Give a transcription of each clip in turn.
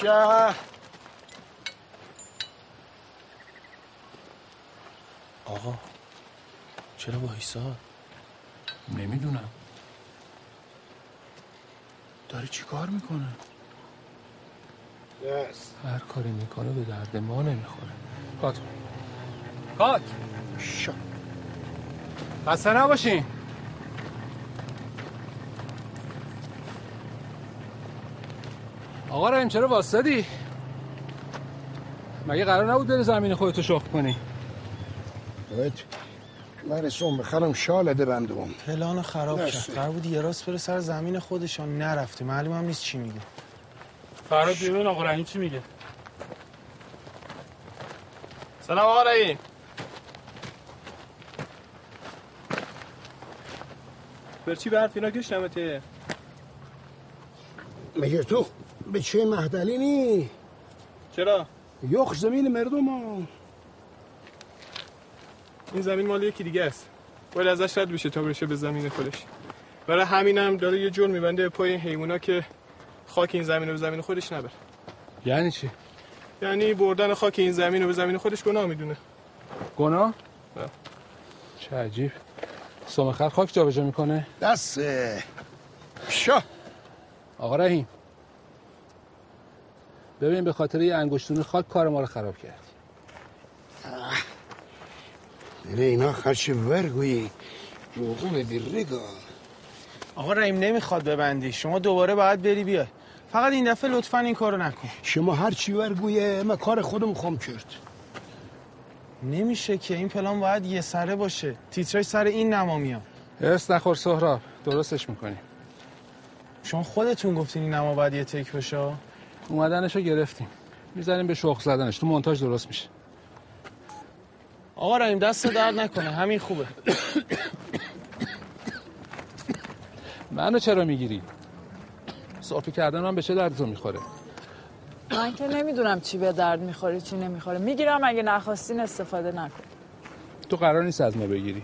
شهر آقا چرا وایساد نمی‌دونم. داره چی کار می‌کنه؟ Yes. هر کاری می‌کنه به درد ما نمی‌خوره. کات. کات. شا. خسته نباشین. آقا رحیم چرا واسدی مگه قرار نبود بری زمین خودتو شخ کنی؟ باید مرسوم بخرم شال ده بندم پلانو خراب. کرد قرار بود یه راست بره سر زمین خودشان. نرفته. معلوم هم نیست چی میگه. فراد بیرون آقا رحیم چی میگه؟ سلام آقا رحیم. برچی به حرف اینا گشتمته میگه تو به چه مهدلی نی؟ چرا؟ یخ زمین مردم ها. این زمین مال یکی دیگه است. باید ازش رد بشه تا برشه به زمین خودش. برای همینم داره یه جور میبنده پای این حیونا که خاک این زمین رو به زمین خودش نبر یعنی چی؟ یعنی بردن خاک این زمین رو به زمین خودش گناه می‌دونه. گناه؟ بله. چه عجیب. سومخر خاک جابجا می‌کنه. دست شا آقا رحیم. ببین به خاطر یه انگشتون خاک کار ما رو خراب کرد. دل اینا خرچ ورگوی موقوم بیرگا آقا رحیم نمی‌خواد ببندی. شما دوباره باید بری بیای. فقط این دفعه لطفا این کارو نکن. شما هر چی ورگویه ما کار خودم خوام کرد. نمیشه که. این پلان باید یه سره باشه. تیتراش سر این نما میاد. هرس نخور سهراب. درستش می‌کنیم شما خودتون گفتین این نما باید یه تک بشه اومدنشو گرفتیم. می‌زنیم به شخ زدنش. تو مونتاژ درست میشه. آقا رحیم دست درد نکنه. همین خوبه. منو چرا می‌گیری؟ سرفه کردن من به چه دردتون می‌خوره؟ من که نمی‌دونم چی به درد می‌خوره چی نمی‌خوره. می‌گیرم اگه نخواستین استفاده نکن. تو قرار نیست از ما بگیری.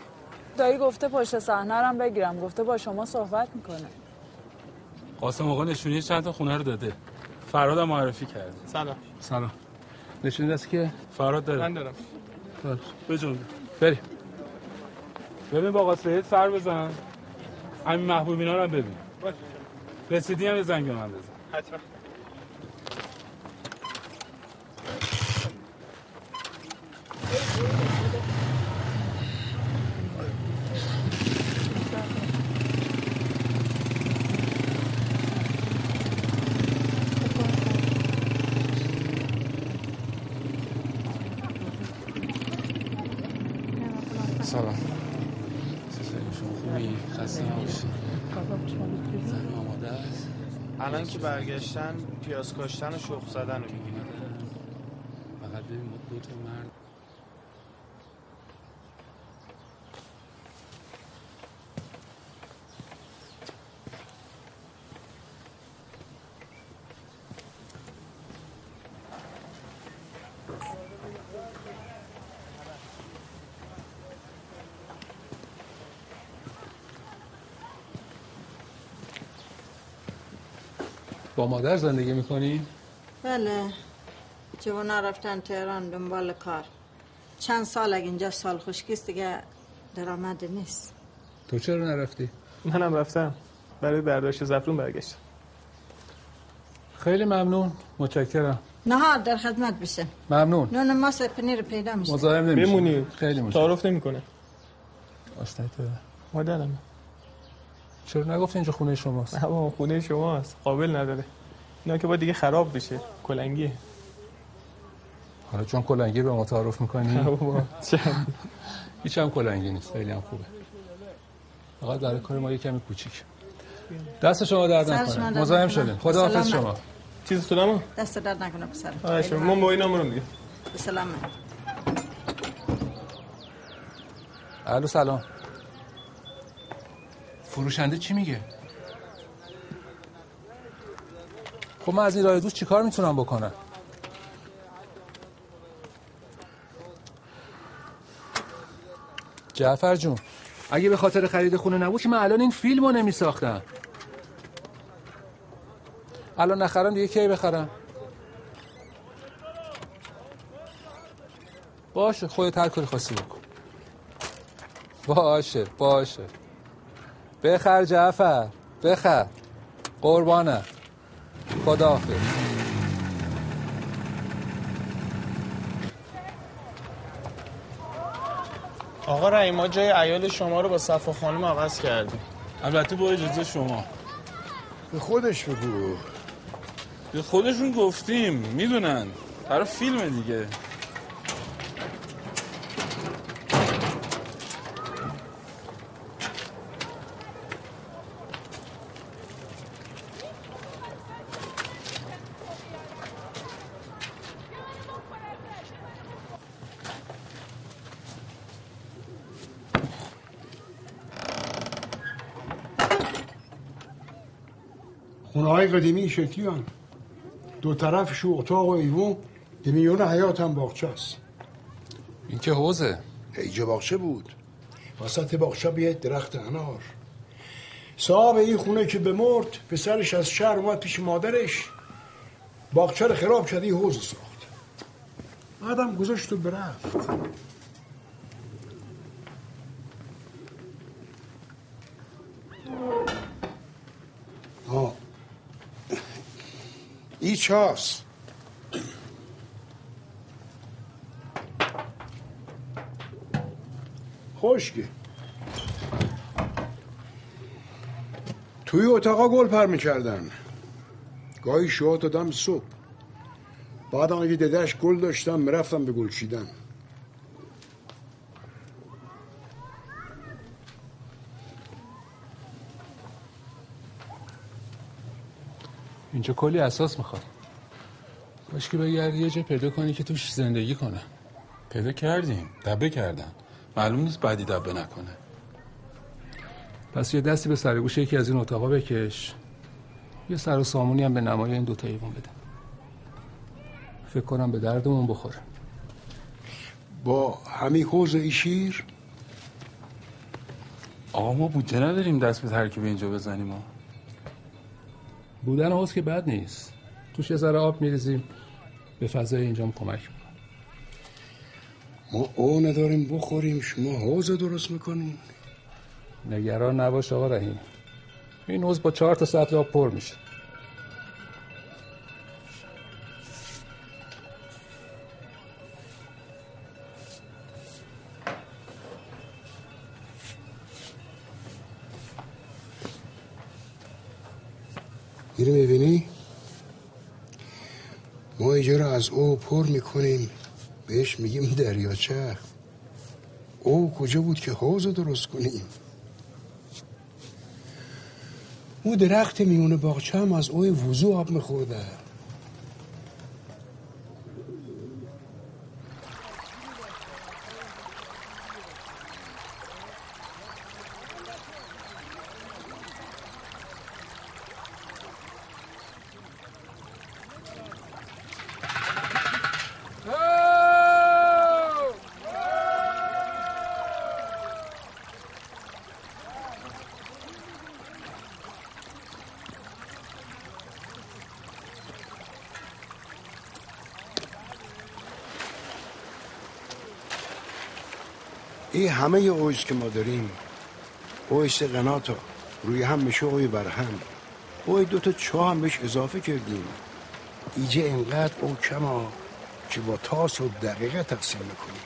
دایی گفته پشت صحنه رم بگیرم. گفته با شما صحبت می‌کنه. قاسم آقا نشونی چند تا خونه رو داده. فراد هم معرفی کرده سلام. سلام. نشونی دست که؟ فراد داره. من دارم. بجنب بریم. ببین با قاسم سر بزن. همین محبوب اینا رو هم ببین. رسیدی هم یه زنگ به من بزن. حتما سلام شما خوبی خسته نباشی زمین آماده است الان که برگشتن پیاز کاشتن و شخ زدن رو می‌گیرن فقط ببین دو تا مرد با مادر زندگی می‌کنی؟ بله. جوانا رفتن تهران دنبال کار. چند سال اگه اینجا سال خشکیست دیگه درآمد نیست. تو چرا نرفتی؟ منم رفتم. برای برداشت زفرون برگشتم. خیلی ممنون. متشکرم. نهار در خدمت بشه. ممنون. نون ماست پنیر پیدا میشه مزاحم نمیشه بمونی. خیلی متشکرم تعارف نمی‌کنه. آشنایی تو مادرم. چرا نگفتی اینجا خونه شماست؟ اما خونه شماست. قابل نداره. اینا که باید دیگه خراب بشه کلنگیه. حالا چون کلنگی به ما تعارف می‌کنی؟ بابا هیچ هم کلنگی نیست. خیلی هم خوبه. فقط برای کار ما یه کمی کوچیک. دست شما درد شما نکنه مزاحم. شدیم خدا حافظ. شما. چیز تو نما دست درد نکنه پسر. آره ما با اینا مرم دیگه. به سلامت. الو سلام. فروشنده چی میگه؟ خب من از این راه دوست چیکار می‌تونم بکنم؟ جعفر جون اگه به خاطر خرید خونه نبود که من الان این فیلم رو نمی الان نخرم دیگه کی بخرم؟ باشه خودت هر کاری خواستی بکن. باشه باشه. بخر جعفر بخر. قربانه. خداحافظ. آقا رحیم ما جای عیال شما رو با صفا خانم عوض کردیم. البته با اجازه شما. به خودش بگو. به خودشون گفتیم می‌دونن. برای فیلم دیگه خونه های قدیمی شکلی هن. دو طرفش اتاق و ایوون دمیون حیات هم باغچه است. این که حوزه. ایجا باغچه بود. وسط باغچه بیه درخت انار. صاحب این خونه که بمرد پسرش از شهر اومد پیش مادرش. باغچه رو خراب کرد این حوز ساخت. بعدم گذاشت و برفت. چاست. خشکه. توی اتاقا گل پر می‌کردن. گاهی شوها دادم صبح. بعد اگه ددش گل داشتم می‌رفتم به گل چیدن. اینجا کلی اساس می‌خواد باش که بگردی یه جا پیدا کنی که توش زندگی کنه. پیدا کردیم. دبه کردن. معلوم نیست بعدی دبه نکنه. پس یه دستی به سرگوش یکی از این اتاقا بکش. یه سر و سامونی هم به نمای این دوتا ایوان بده. فکر کنم به دردمون بخوره. با همین حوز ای شیر آقا ما بودجه نداریم دست به ترکیب اینجا بزنیم ها بودن حوز که بد نیست. توش یه ذره آب میریزیم. به فضای اینجام کمک می‌کنه ما او نداریم بخوریم. شما حوز درست می‌کنیم نگران نباش آقا رحیم. این حوز با چهار تا سطل آب پر میشه. از او پر می‌کنیم. بهش میگیم دریاچه. او کجا بود که حوز درست کنیم؟ او درخت میونه باغچه هم از اوی وضو آب میخورده. همه اویز که ما داریم. اویس قناتا روی هم میشه اوی بر هم اوی دوتا چاه هم بهش اضافه کردیم. ایجه انقدر او کما که با تاس و دقیقه تقسیم می‌کنیم.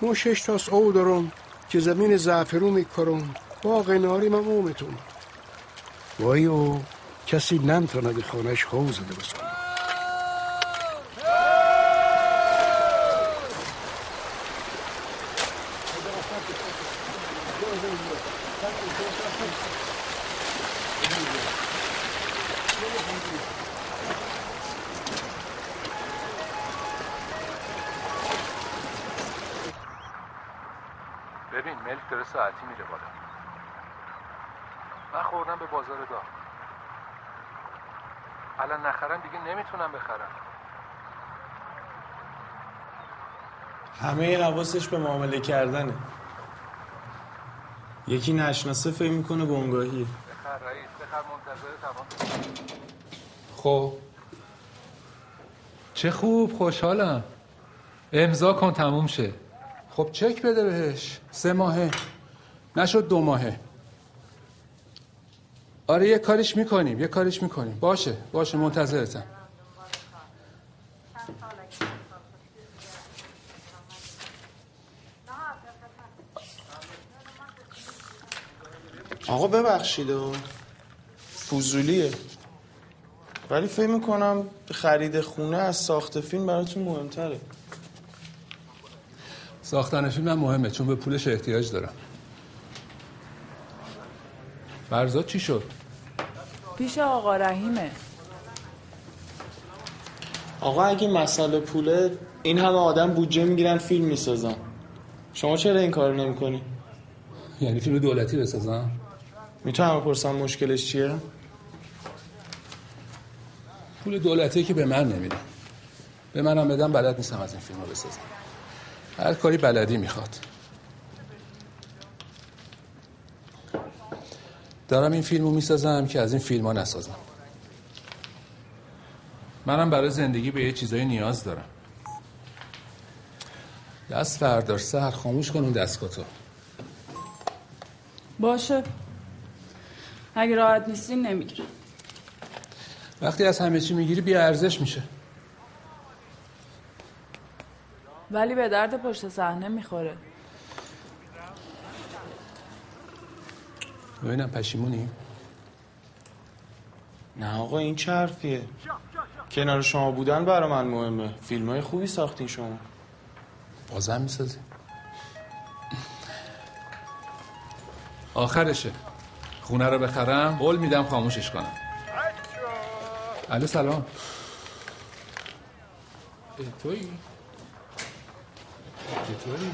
ما شش تاس او دارم. که زمین زعفرو میکارم با قناری من اومتون وای او کسی نمی‌تونه خانهش حوز درست کنه ببین ملک داره ساعتی میره بالا من خوردم به بازار داغ الان نخرم دیگه نمی‌تونم بخرم همه حواسش به معامله کردنه. یکی نشناسه فکر می‌کنه بنگاهیه. خب. چه خوب خوشحالم. امضا کن تموم شه. خب چک بده بهش. سه ماهه. نشد دو ماهه. آره یه کاریش می‌کنیم یه کاریش می‌کنیم. باشه باشه منتظرتم. آقا ببخشید و فضولیه ولی فکر می‌کنم خرید خونه از ساخت فیلم براتون مهمتره ساختن فیلم هم مهمه چون به پولش احتیاج دارم برزاد چی شد؟ پیش آقا رحیمه آقا اگه مسئله پوله این همه آدم بودجه می‌گیرن فیلم می‌سازن شما چرا این کارو نمی‌کنی؟ یعنی فیلم دولتی بسازم؟ می‌تونم بپرسم مشکلش چیه؟ پول دولتی که به من نمیدن. به منم بدم بلد نیستم از این فیلم رو بسازم. هر کاری بلدی می‌خواد. دارم این فیلم رو می‌سازم که از این فیلم ها نسازم. منم برای زندگی به یه چیزایی نیاز دارم. دست بردار سهر خاموش کن اون دستگاهتو. باشه. اگه راحت نیستین نمی‌گیرم. وقتی از همه چی می‌گیری بی ارزش میشه. ولی به درد پشت صحنه می‌خوره. ببینم پشیمونی؟ نه آقا این چه حرفیه؟ کنار شما بودن برا من مهمه. فیلم های خوبی ساختین شما. بازم می‌سازی. آخرشه. خونه رو بخرم قول میدم خاموشش کنم. الو سلام. تویی چطوری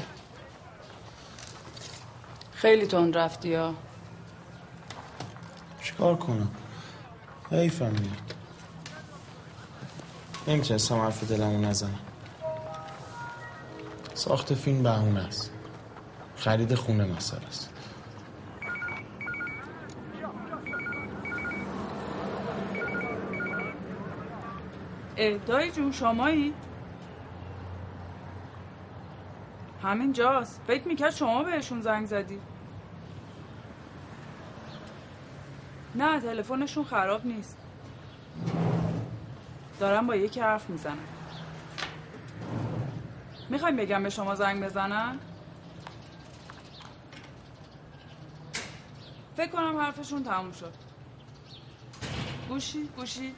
خیلی تند رفتی یا چیکار کنم؟ حیفم میاد نمی‌تونستم حرف دلمو نزنم. ساخت فیلم بهونه است. خرید خونه مسئله است. اهدای جون شمایی؟ همین جاست. فکر می‌کرد شما بهشون زنگ زدی. نه تلفنشون خراب نیست. دارم با یکی حرف می‌زنم. می‌خوایم بگم به شما زنگ بزنن؟ فکر کنم حرفشون تموم شد. گوشی گوشی.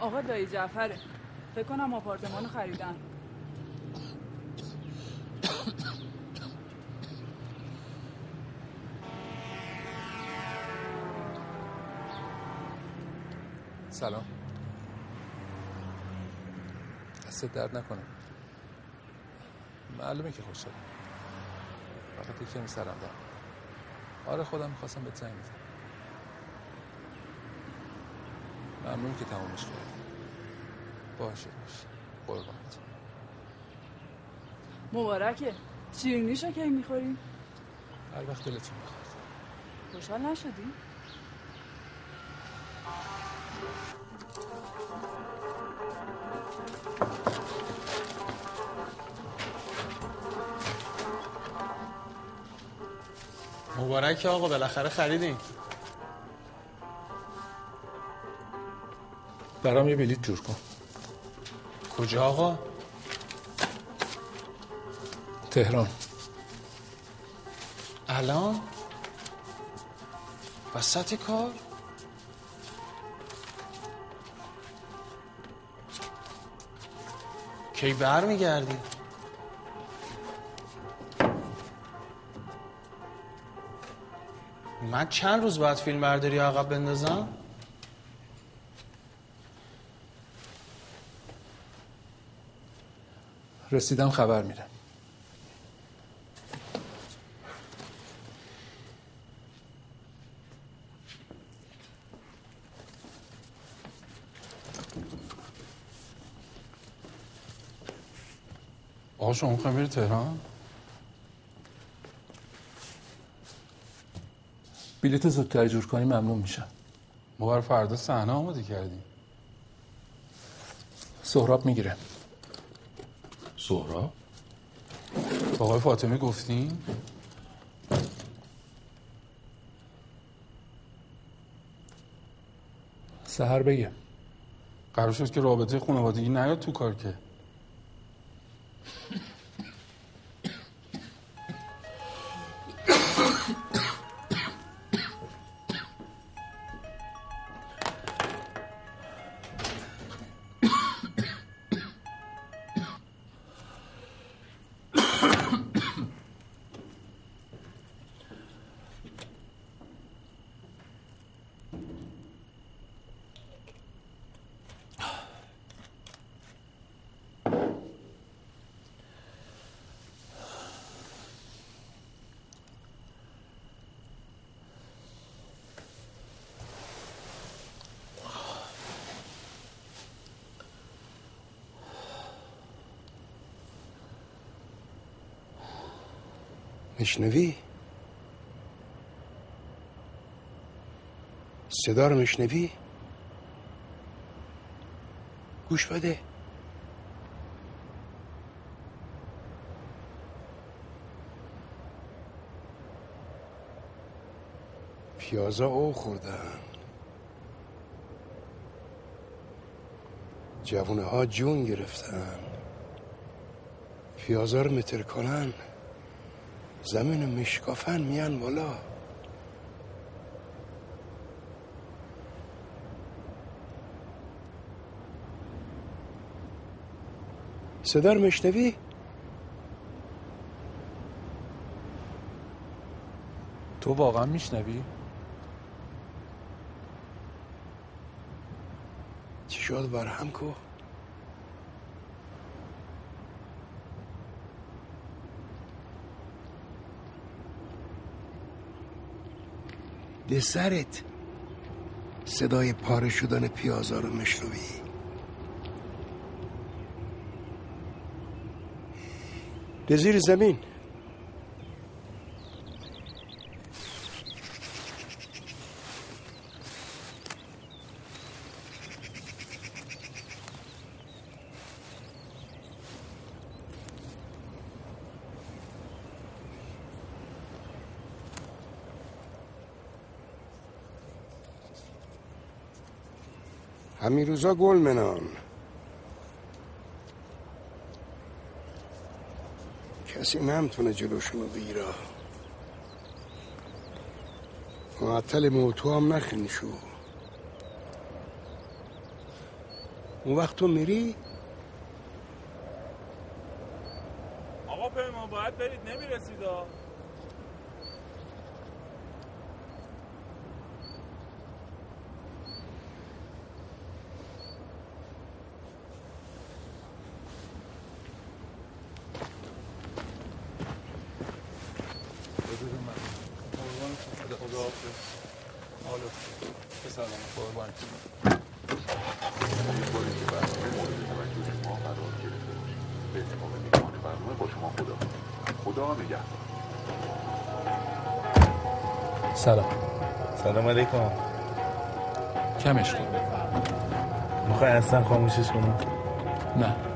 آقا دایی جعفره. فکر کنم آپارتمان رو خریدن. سلام. دست درد نکنه. معلومه که خوشحالم. فقط یه کمی سرم دارم. آره خودم می‌خواستم به زنگ بزنم. ممنون که تمامش کردی. باشه باشه. قربانت. مبارکه. شیرینیشو کی می‌خوریم هر وقت دلتون بخواد خوشحال نشدی؟ مبارک آقا بالاخره خریدین برام یه بلیت جور کن. کجا آقا؟ تهران. الان؟ وسط کار؟ کی بر میگردی من چند روز باید فیلم برداری عقب بندازم؟ رسیدم خبر میدم. آقا شما می‌خوایم بری تهران؟ بلیت زودتر جور کنی ممنون میشم. ما برای فردا صحنه آماده کردیم. سهراب می‌گیره. سهراب. آقای فاطمه گفتین سهر بگه. قرار شد که رابطه خانوادگی نیاد تو کار که. میشنوی؟ صدا رو میشنوی؟ گوش بده پیازا او خوردن جوونه ها جون گرفتن پیازا رو متر کنن زمین میشکافن میان بالا صدا رو میشنوی؟ تو واقعا میشنوی؟ چی شد برهم کو؟ سرت صدای پاره شدن پیازا رو مشنوی. به زیر زمین. روزا گل منان کسی نمتونه جلوشونو بگیره. معطل موتو هم نخین شو. اون وقت تو میری؟ آقا پیمان باید برید نمی‌رسید سلام. سلام علیکم. کمش کن می‌خوای اصلا خاموشش کنم؟ نه.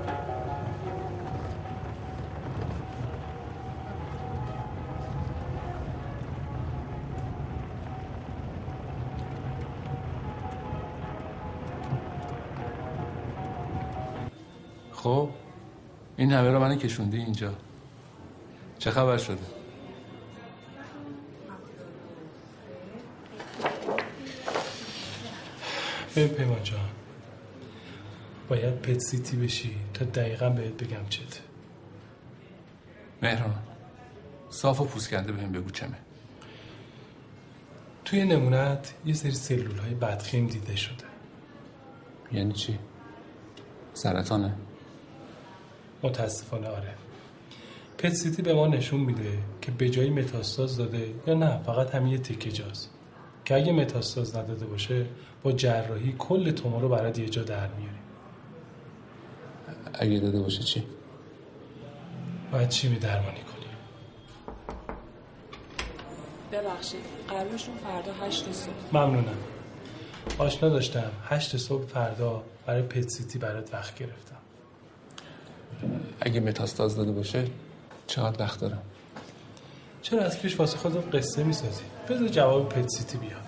این همه رو من کشوندی اینجا. چه خبر شده؟ ببین پیمان جان. باید پت سیتی بشی تا دقیقا بهت بگم چت مهران صاف و پوسکنده بهم بگو چمه. توی نمونت یه سری سلول های بدخیم دیده شده. یعنی چی؟ سرطانه؟ متاسفانه آره. پت سیتی به ما نشون میده که به جای متاستاز داده یا نه فقط همین یه تیکه جاست. که اگه متاستاز نداده باشه با جراحی کل تومور رو برات یه جا در میاریم. اگه داده باشه چی؟ باید چی می درمانی کنیم؟ ببخشید قرارشون فردا هشت صبح. ممنونم. آشنا داشتم. هشت صبح فردا برای پت سیتی برات وقت گرفتم. اگه متاستاز داده باشه چقدر وقت دارم؟ چرا از پیش واسه خودت قصه می‌سازی؟ بذار جواب پت سیتی بیاد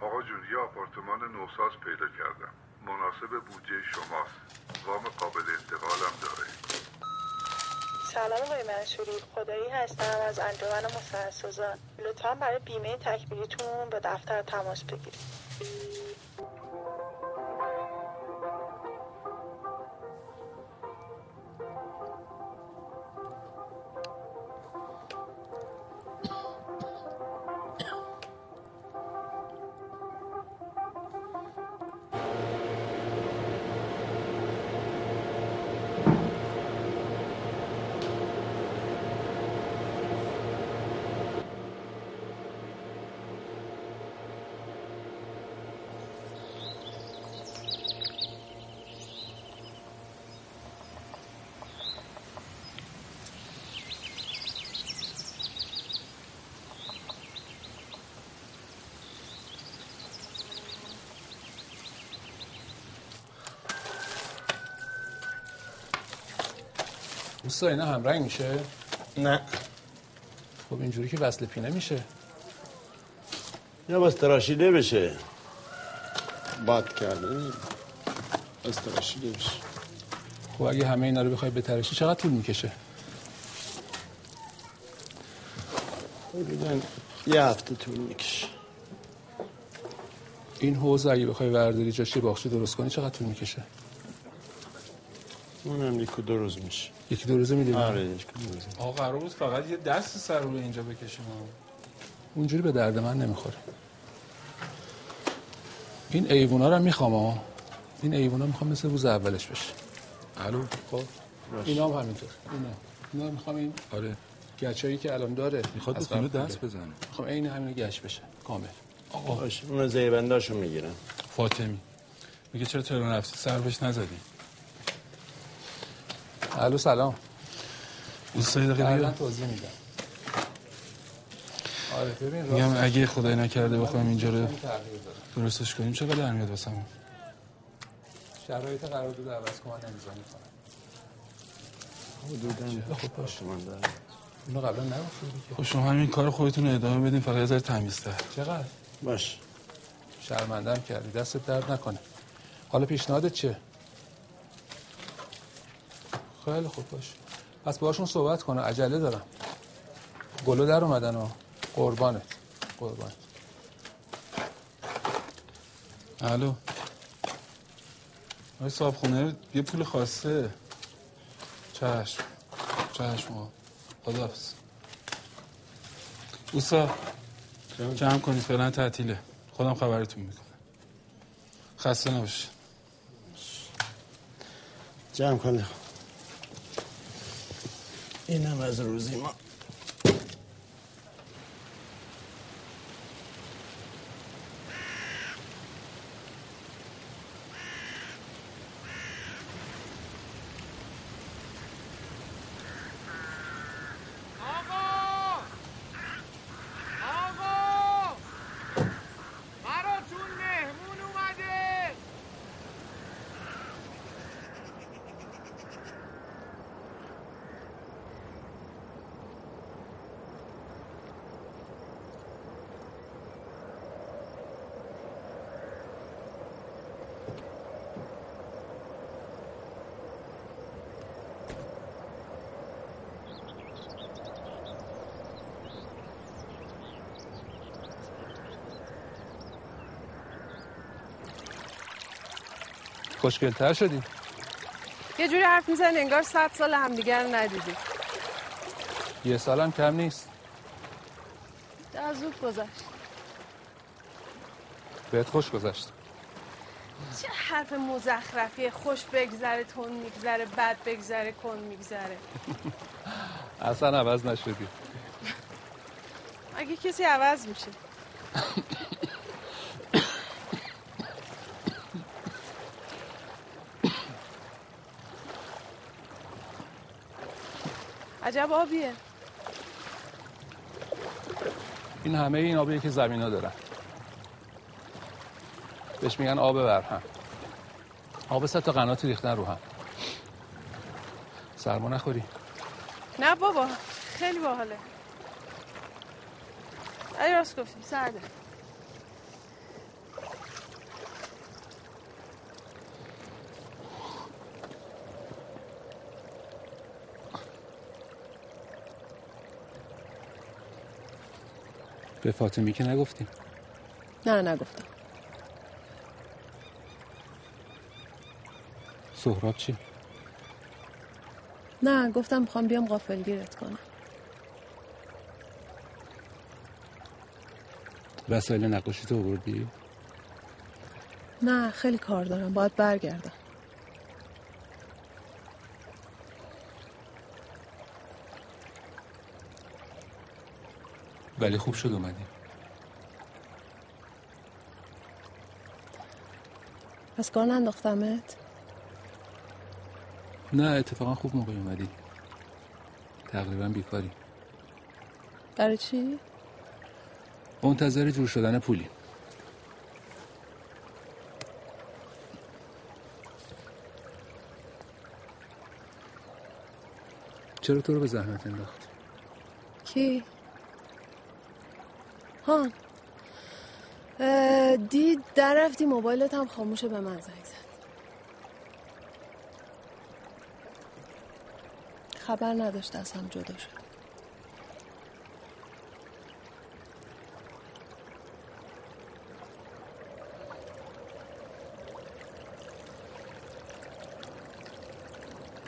آقا جون یه آپارتمان نوساز پیدا کردم مناسب بودجه شماست وام قابل انتقالم داره سلام آقای منصوری خدایی هستم از انجمن مسهلسازان لطفا برای بیمه تکمیلیتون به دفتر تماس بگیرید. دوستا اینا همرنگ میشه؟ نه. خب اینجوری که وصل پینه میشه یا باز تراشیده بشه باد کرده. باز تراشیده بشه خب اگه همه اینا رو بخوای بتراشی چقدر طول می‌کشه؟ یه هفته طول می‌کشه. این حوض اگه بخوای ورداری جاش یه باغچه درست کنی چقدر طول می‌کشه؟ اونم یک و دو روز میشه. یکی دو روزه میدیم. آره یک دو روز آقا قرار بود فقط یه دست سر رو اینجا بکشیم. اونجوری به درد من نمی‌خوره. این ایوونا رو می‌خوام ها این ایوونا می‌خوام مثل روز اولش بشه. الو خب. اینا هم همینطور. اینا. اینا می‌خوام این آره. گچایی که الان داره. می‌خواد قبل دست بزنه. می‌خوام عین همین گچ بشه. کامل. آقا. باشه اون زیبنداشو می‌گیرم. فاطمی. میگه چرا تهران رفتی؟ سرفش نزدی. الو سلام. دوست داری دقیقه بیا. توضیح میدم. آره میگم اگه خدای نکرده بخوایم اینجا رو. درستش کنیم چقدر در میاد واسمون شرایط قرار بود عوض کنم نمیزانی کنم حدوداً خب باشه من دارم اینو قبلا نگفتی خب شما همین کار خودتون رو ادامه بدین فقط یه ذره تمیزتر. چقدر؟ باش. شرمندم کردی. دستت درد نکنه. حالا پیشنهادت چیه؟ خیلی خوب باش پس باشون صحبت کنه. عجله دارم. گلو در اومدن و قربانت. قربانت. الو. آقای صاحب خونه یه پول خواسته. چشم. چشم آقا خداحافظ. اوسا جمع کنید. فعلا تعطیله. خودم خبرتون می‌کنم. خسته نباشید. جمع کن اینم از روزی ما آقا آقا براتون مهمون اومده خوشگلتر شدی. یه جوری حرف می‌زنی انگار صد سال همدیگر رو ندیدی. یه سالم کم نیست. در زود گذشت. بهت خوش گذشت. چه حرف مزخرفیه خوش بگذره تون میگذره بد بگذره کن میگذره. اصلا عوض نشدی. اگه کسی عوض میشه؟ عجب آبیه این همه این آبیه که زمین ها دارن. بهش میگن آب برهم. آب تا قناتی ریختن رو هم. سرما نخوری. نه بابا خیلی باحاله. ای راست گفتی سرده به فاطمی که نگفتی نه نگفتم. سهراب چی؟ نه گفتم می‌خوام بیام غافلگیرت کنم. وسایل نقاشی تو آوردی؟ نه خیلی کار دارم. باید برگردم. ولی خوب شد اومدی. از کار ننداختمت؟ نه اتفاقا خوب موقع اومدی. تقریبا بیکاری. برای چی؟ منتظر جور شدن پولی. چرا تو رو به زحمت انداخت؟ کی؟ ها. دید در رفتی موبایلت هم خاموشه به من زنگ زد. خبر نداشت از هم جدا شد.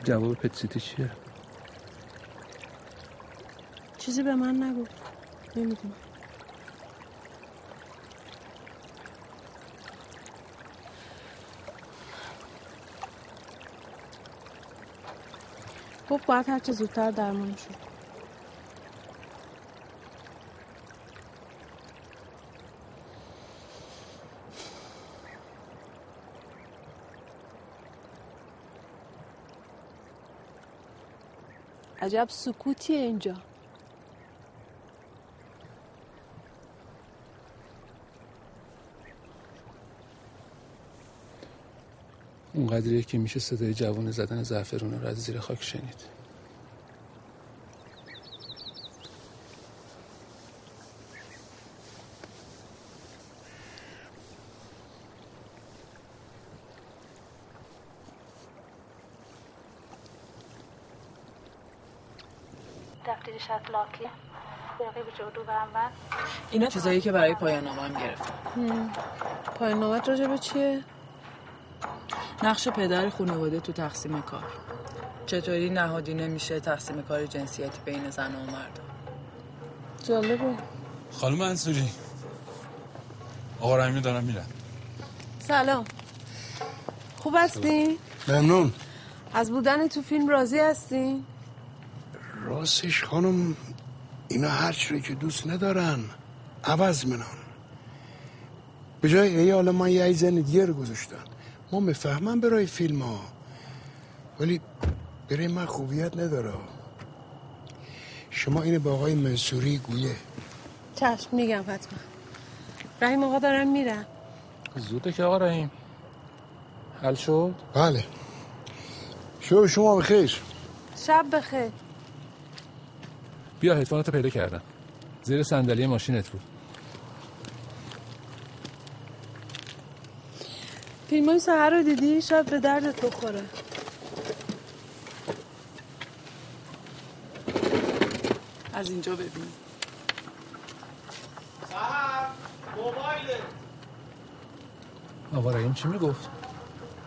جواب پتسیتی چیه؟ چیزی به من نگو نمی‌دونم. گفت باید هرچه زودتر درمان شد. عجب سکوتیه اینجا. اونقدریه که میشه صدای جوان زدن زعفرونه رو از زیر خاک شنید. اینا چیزایی که برای پایان نامه هم گرفتم پایان نامت راجع به چیه؟ نقش پدر خانواده تو تقسیم کار. چطوری نهادینه میشه تقسیم کار جنسیتی بین زن و مرد؟ جالبه. خانم انصوری. آقا رحیمی دارم میرن سلام. خوب هستی؟ ممنون. از بودن تو فیلم راضی هستی؟ راستش خانم اینا هر چیزی که دوست ندارن عوض منن به جای ای حالا من یه زن دیگه رو گذاشتن ما می‌فهمم برای فیلم ها ولی برای من خوبیت نداره. شما اینو با آقای منصوری گویه. چشم میگم حتما رحیم آقا دارم میرم زوده که آقا رحیم. حل شد؟ بله. شو شما بخیر. شب بخیر. بیا هدفونتو پیدا کردم. زیر صندلی ماشینت بود. فیلم های سهر رو دیدی؟ شاید به دردت بخوره از اینجا ببین. آقا رحیم چی می‌گفت؟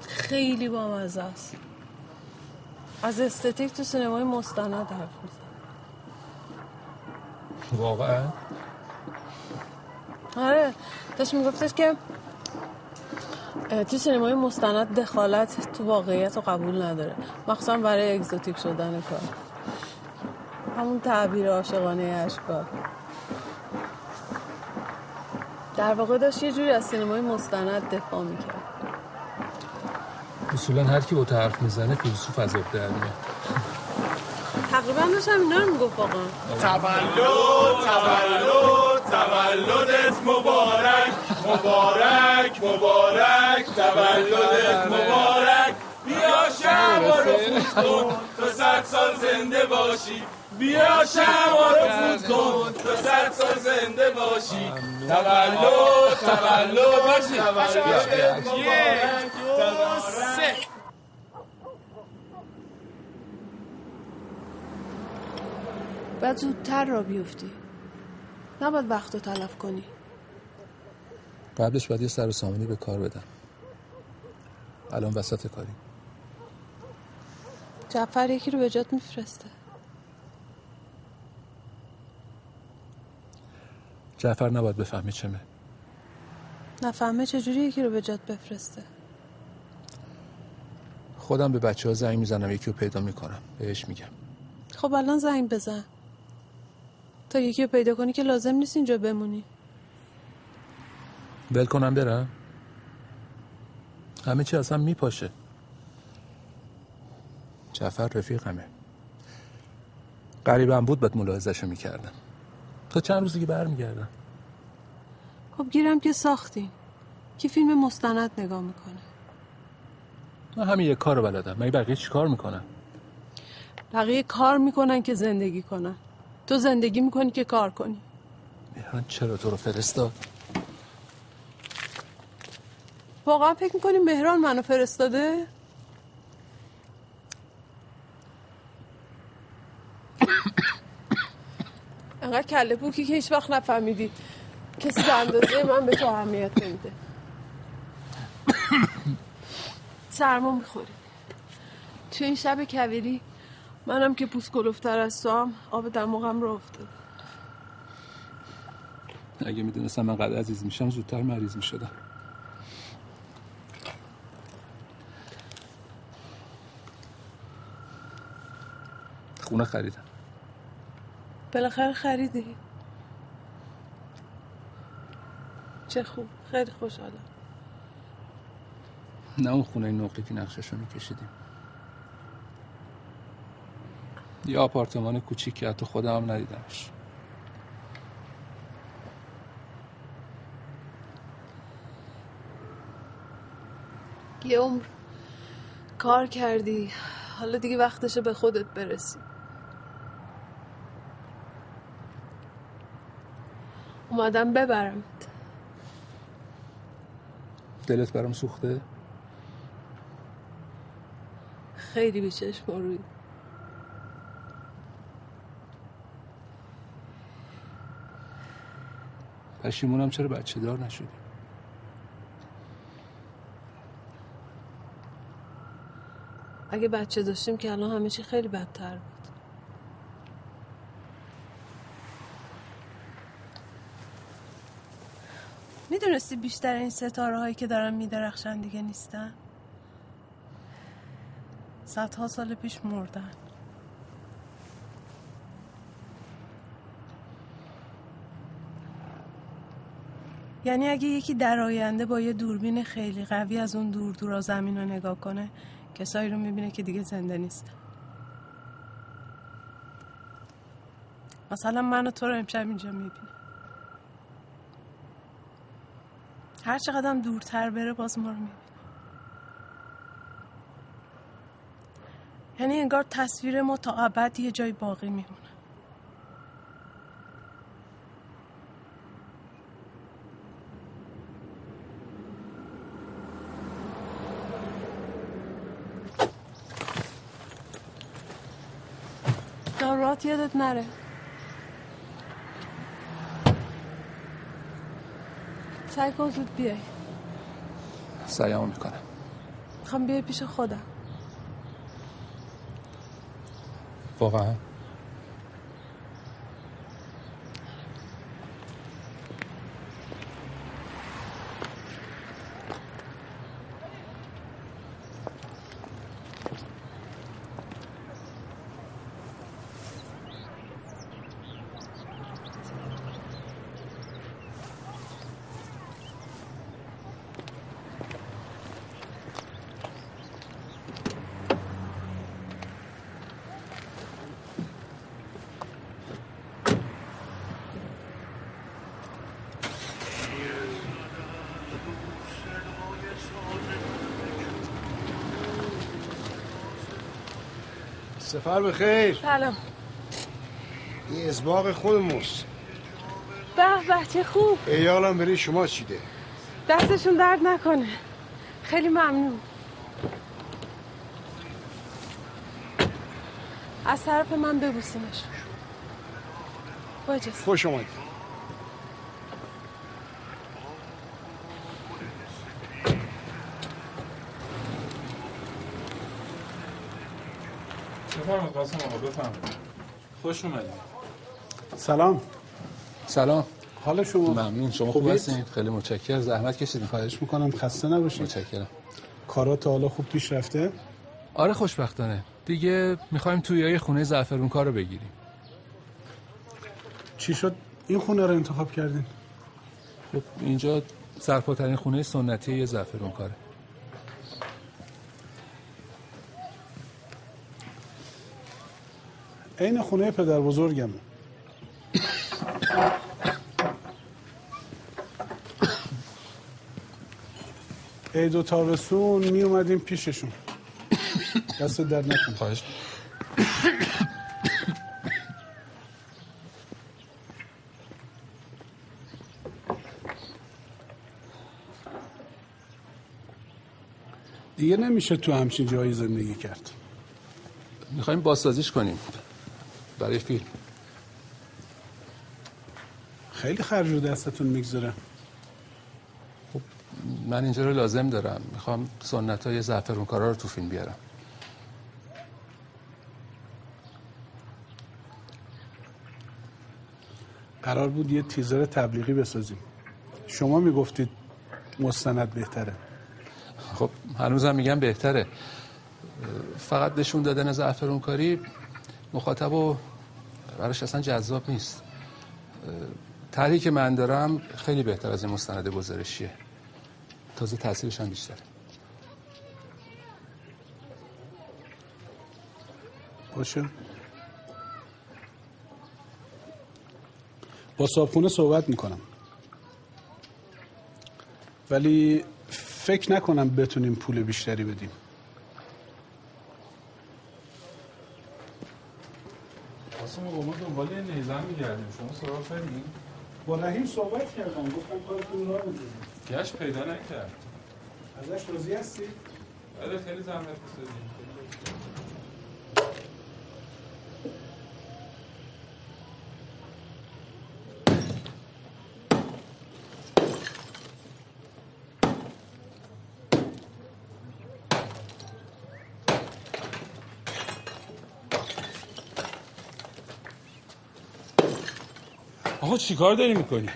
خیلی بامزه است. از استتیک تو سینمای مستند حرف میزن واقعا؟ آره داشت میگفتش که تو سینمای مستند دخالت تو واقعیت رو قبول نداره. مخصوصا برای اگزوتیک شدن کار. همون تعبیر عاشقانه اشکال در واقع داشت یه جوری از سینمای مستند دفاع می‌کرد. اصولا هر کی با تو حرف می‌زنه فیلسوف از آب در میاد. تقریبا داشتم اینا رو می‌گفت واقعا. تولد تولد. تولدت مبارک. مبارک مبارک. تولدت مبارک. بیا شما رو فوت کن. تا صد سال زنده باشی. بیا شما رو فوت کن. تا صد سال زنده باشی. تولد تولد. تولدت مبارک تبارک. باید زودتر را بیفتی. نباید وقت رو تلف کنی. قبلش باید یه سر و سامونی به کار بدم. الان وسط کاری. جعفر یکی رو به جات میفرسته. جعفر نباید بفهمه چمه. نفهمه چجوری یکی رو به جات بفرسته. خودم به بچه ها زنگ می‌زنم یکی رو پیدا می‌کنم. بهش میگم. خب الان زنگ بزن. تا یکی رو پیدا کنی که لازم نیست اینجا بمونی. ول کنم برم همه چی اصلا میپاشه. جعفر رفیقمه. قریبم بود باید ملاحظهشو می‌کردم. تا چند روزی که برمیگردم. خب گیرم که ساختیم کی فیلم مستند نگاه می‌کنه. من همین یه کار رو بلدم. مگه بقیه چی کار می‌کنن؟ بقیه کار می‌کنن که زندگی کنن. تو زندگی می‌کنی که کار کنی. مهران چرا تو رو فرستاد؟ واقعا فکر می‌کنی مهران منو فرستاده؟ انقدر کله پوکی که هیچ وقت نفهمیدی. کسی به اندازه من به تو اهمیت نمیده. سرما می‌خوری. تو این شب کویری منم که پوست گلفتر از هم آب دماغم رو افتاد اگه می‌دونستم من قدر عزیز میشم زودتر مریض می‌شدم. خونه خریدم. بالاخره خریدی؟ چه خوب خیلی خوشحالم. نه اون خونه نقطه که نقشش رو میکشیدیم. یه آپارتمان کوچیک که حتی خودم هم ندیدمش. یه عمر کار کردی حالا دیگه وقتشه به خودت برسی. اومدم ببرم. دلت برام سوخته؟ خیلی بیچشم روی. پشیمونم چرا بچه دار نشدی اگه بچه داشتیم که الان همه چی خیلی بدتر بود. می‌دونستی بیشتر این ستاره هایی که دارن میدرخشن دیگه نیستن؟ صدها سال پیش مردن. یعنی اگه یکی در آینده با یه دوربین خیلی قوی از اون دور دورا زمین رو نگاه کنه کسایی رو می‌بینه که دیگه زنده نیستن مثلا من و تو رو امشب اینجا می‌بینه هر چقدر دورتر بره باز ما رو می‌بینه. یعنی انگار تصویر ما تا ابد یه جای باقی میمونه. یادت نره. سعی کن زود بیای. سعیمو می‌کنم. می‌خوام بیای پیش خودم. واقعا؟ سفر به خیر. سلام. این ازباق خودموست به به چه خوب. ایالم بری شما چیده؟ دستشون درد نکنه. خیلی ممنون. از طرف من ببوسینش با خوش آمدید بفرمایید قاسم آقا بفرمایید. خوش اومدید. سلام. سلام. حال شما؟ ممنون. شما خوب؟ هستین؟ خیلی متشکرم. زحمت کشیدین. خواهش می‌کنم. خسته نباشید. متشکرم. کارا تا حالا خوب پیش رفته؟ آره خوشبختانه. دیگه می‌خوایم توی خونه زعفرون کار رو بگیریم. چی شد؟ این خونه رو انتخاب کردین؟ خب اینجا سرپاترین خونه سنتی یه زعفرون کاره. عین خونه پدر بزرگم. عید و تابستون می اومدیم پیششون. دست در نکن خواهش. دیگه نمیشه تو همچین جایی زندگی کرد. می‌خوایم بازسازیش کنیم. برای فیلم. خیلی خرج رو دستتون می‌گذاره. من اینجا رو لازم دارم. می‌خوام سنت های زعفرون کارا رو تو فیلم بیارم. قرار بود یه تیزر تبلیغی بسازیم. شما می‌گفتید مستند بهتره. خب هنوزم میگم بهتره. فقط نشون دادن زعفرون کاری مخاطب و براش اصلا جذاب نیست. طرحی که من دارم خیلی بهتر از این مستند گزارشیه. تازه تاثیرش هم بیشتره. باشه. با صابخونه صحبت می‌کنم. ولی فکر نکنم بتونیم پول بیشتری بدیم. قاسم آقا ما دنبال یه نیزم میگردیم. شما سراغ دارین؟ با رحیم صحبت کردم. گفتم کارتون راه بندازیم گشت پیدا نکرد. ازش راضی هستی؟ بله خیلی زحمت کشیدیم آقا چیکار داری می‌کنی؟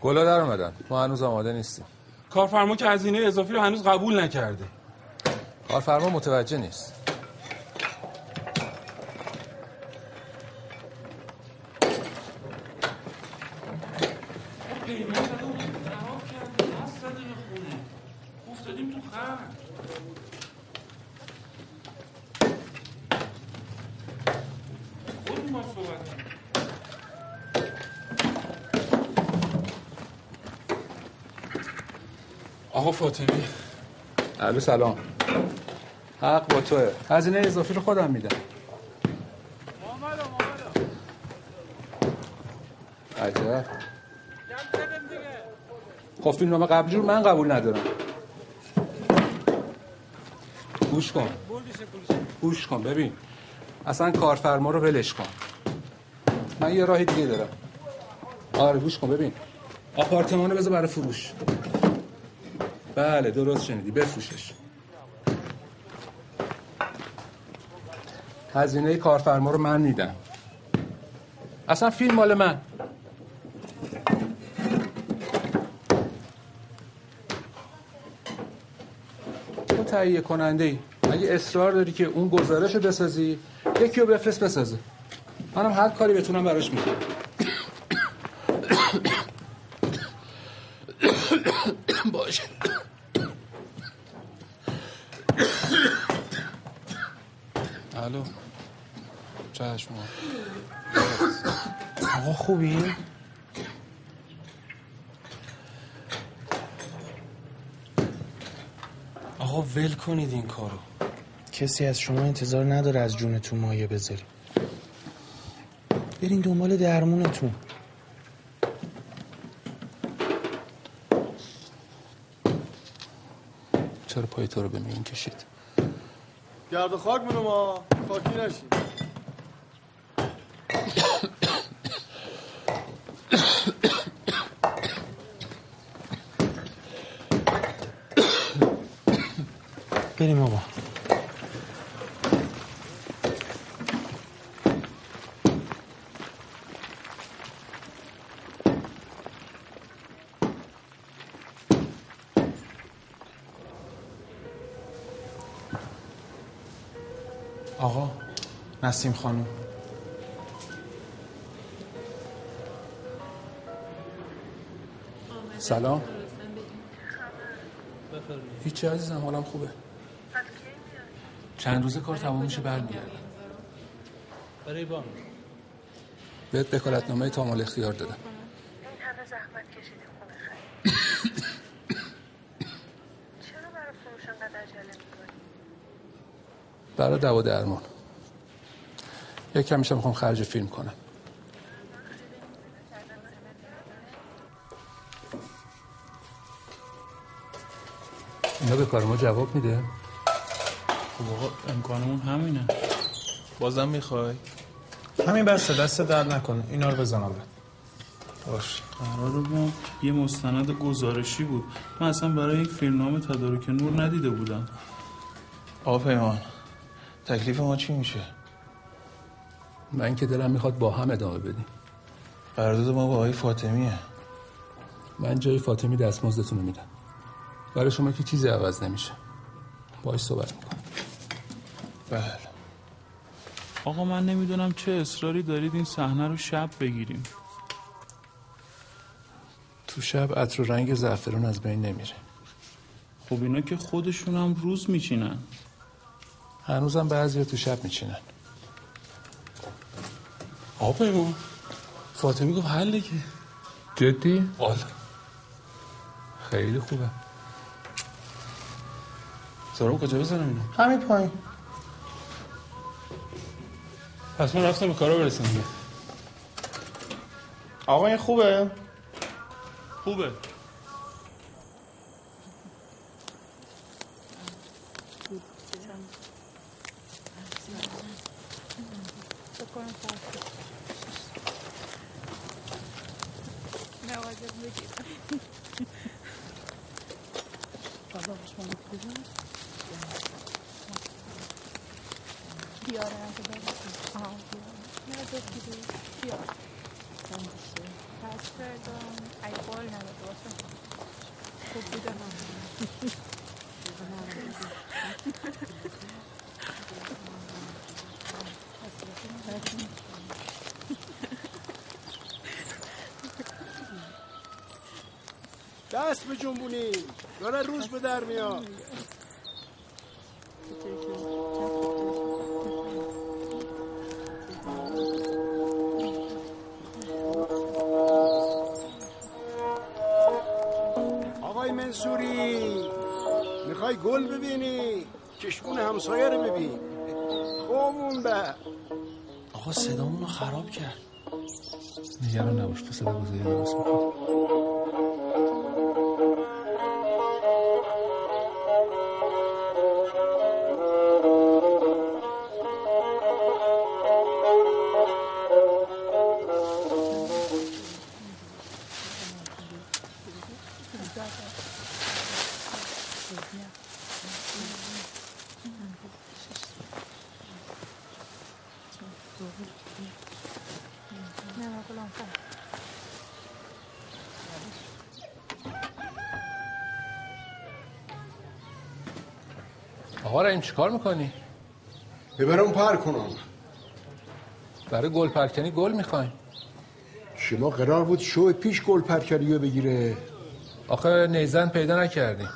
گلا در اومدن. ما هنوز آماده نیستیم. کارفرما که هزینه اضافی رو هنوز قبول نکرده. کارفرما متوجه نیست قیمت رو خراب کردی دست زده به خونه افتادیم تو خرد خودمون با صحبت کنیم. آقا فاطمی الو سلام. حق با توه. هزینه اضافی رو خودم میدم. عجب. خب فیلم نامه قبلی رو من قبول ندارم. گوش کن. گوش کن ببین. اصلا کارفرما رو ولش کن. من یه راه دیگه دارم. آره گوش کن ببین. آپارتمان رو بذار برای فروش. بله درست شنیدی. بفروشش. هزینه کارفرما رو من میدم. اصلا فیلم مال من. تو تهیه کننده ای اگه اصرار داری که اون گزارش رو بسازی یکی رو بفرست بسازه. منم هر کاری بتونم براش می‌کنم. چشم. آقا خوبی؟ آقا ول کنید این کارو. کسی از شما انتظار نداره از جونتون مایه بذاری. برین دنبال درمونتون. چرا پای تو رو به میون کشید؟ گرد و خاک مونو ما. خاکی نشیم بریم آقا. آقا نسیم خانم. سلام. هیچی عزیزم حالم خوبه. چند روزه کار تمام میشه برمیگردم. برای بام. بهت وکالتنامه تامال اختیار دادم. این همه زحمت کشیدی خونه خرید چرا برای فروش انقدر عجله می‌کنی؟ برای دوا درمان. یک کمیشم می‌خوام خرج فیلم کنم. اینا به کار ما جواب میده؟ خب آقا امکانمون همینه. بازم می‌خوای؟ همین بسته دست درد نکنه. اینا رو بزنم بعد باش. قرار ما یه مستند گزارشی بود. من اصلا برای یک فیلمنامه تدارک نور ندیده بودم. آقا پیمان تکلیف ما چی میشه؟ من که دلم می‌خواد با هم ادامه بدیم. قرارداد ما با آقای فاطمیه. من جای فاطمی دستمزدتون رو میدم. برای شما که چیزی عوض نمیشه. باش صحبت می‌کنم. بله. آقا من نمی‌دونم چه اصراری دارید این صحنه رو شب بگیریم. تو شب عطر و رنگ زعفرون از بین نمیره. خب اینا که خودشون هم روز میچینن. هنوزم بعضی تو شب میچینن. آقا پیمان فاطمی گفت حله که جدی؟ آره خیلی خوبه. سارم کجا بزنم اینو؟ همین پایین. پس من رفتم به کارا برسیم. آقا این خوبه؟ خوبه. روز می‌کنی؟ ببرم پر کنم برای گل پرکنی گل می‌خوایم. شما قرار بود شو پیش گل پرکری رو بگیره. آخه نیزن پیدا نکردیم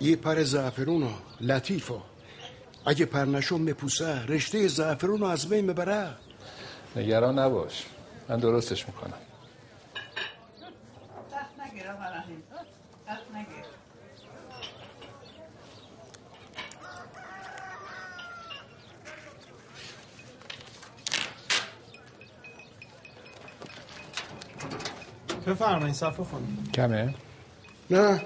یه پر زعفرون لطیفا اگه پر نشون مپوسه رشته زعفرون رو از بین ببره نگران نباش. من درستش می‌کنم. بفرمایید صفحه خانم کمه؟ نه.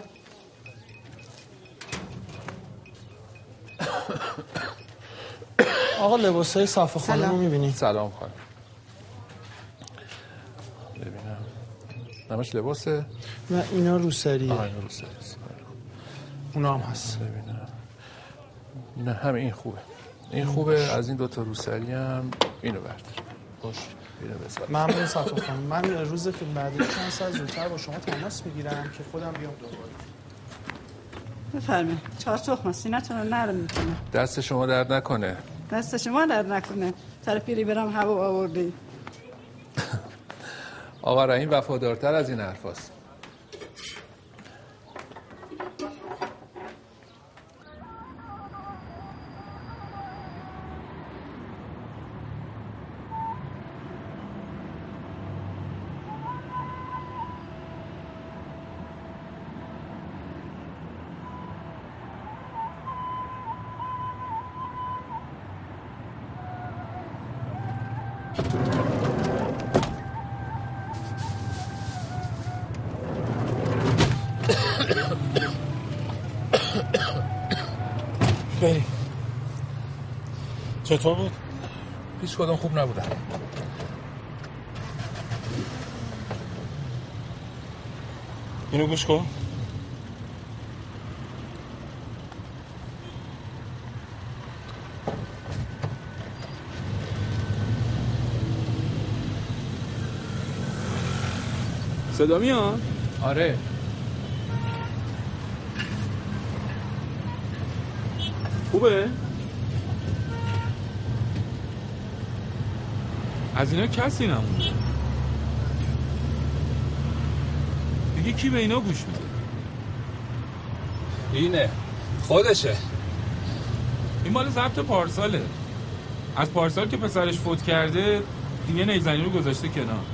آقا لباس های صفحه خانم رو می‌بینید سلام خانم. ببینم. نمش لباسه. نه اینا روسریه. آه این روسری اونا هم هست. ببینم. نه همه این خوبه. این خوبه. از این دوتا روسری هم اینو بردار. باش. اینو بذار. ممنون صفحه خانم. من روز که بعدی چند ساعت زودتر با شما تماس می‌گیرم که خودم بیام دوباره. بفرمایید. چهار تخم سینتون رو نرم می‌کنه دست شما درد نکنه. دست شما در نکنه. سر پیری برم هوا آوردی. آقا رحیم وفادارتر از این حرفاست چطور بود؟ هیچ کدوم خوب نبودن. اینو گوش کن. صدا میاد؟ آره. خوبه؟ از اینا کسی نمونده. دیگه کی به اینا گوش میده؟ اینه. خودشه. این مال ضبط پارساله. از پارسال که پسرش فوت کرده دیگه نیزنی رو گذاشته کنار.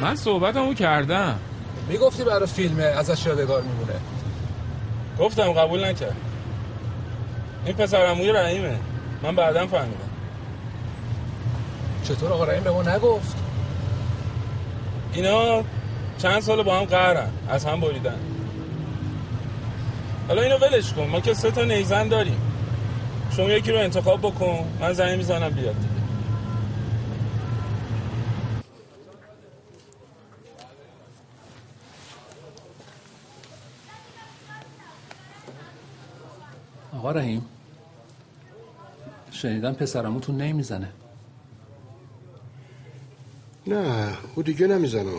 من صحبتمو کردم. می‌گفتی برای فیلمه ازش یادگار میمونه. گفتم قبول نکرد. این پسر عموی رحیمه. من بعدا فهمیدم. چطور آقا رحیم به ما نگفت؟ اینا چند سال با هم قهرن از هم بریدن. حالا اینو ولش کن ما که سه تا نیزن داریم. شما یکی رو انتخاب بکن من زنگ می‌زنم بیاد دیگه. آقا رحیم شنیدم پسرموتون نمی‌زنه. نه او دیگه نمی‌زنه.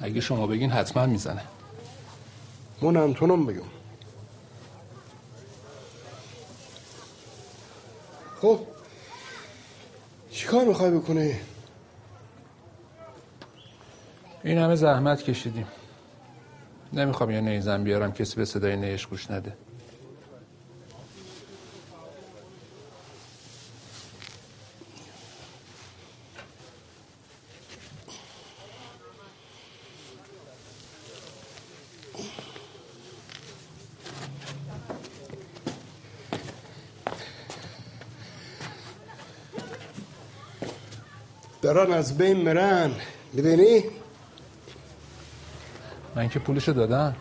اگه شما بگین حتما می‌زنه. منم تونم بگم. خب چیکار می‌خوای بکنی؟ این همه زحمت کشیدیم. نمی‌خوام یه نیزن بیارم کسی به صدای نیش گوش نده. دارن از بین مرن می‌بینی؟ من که پولشو دادم.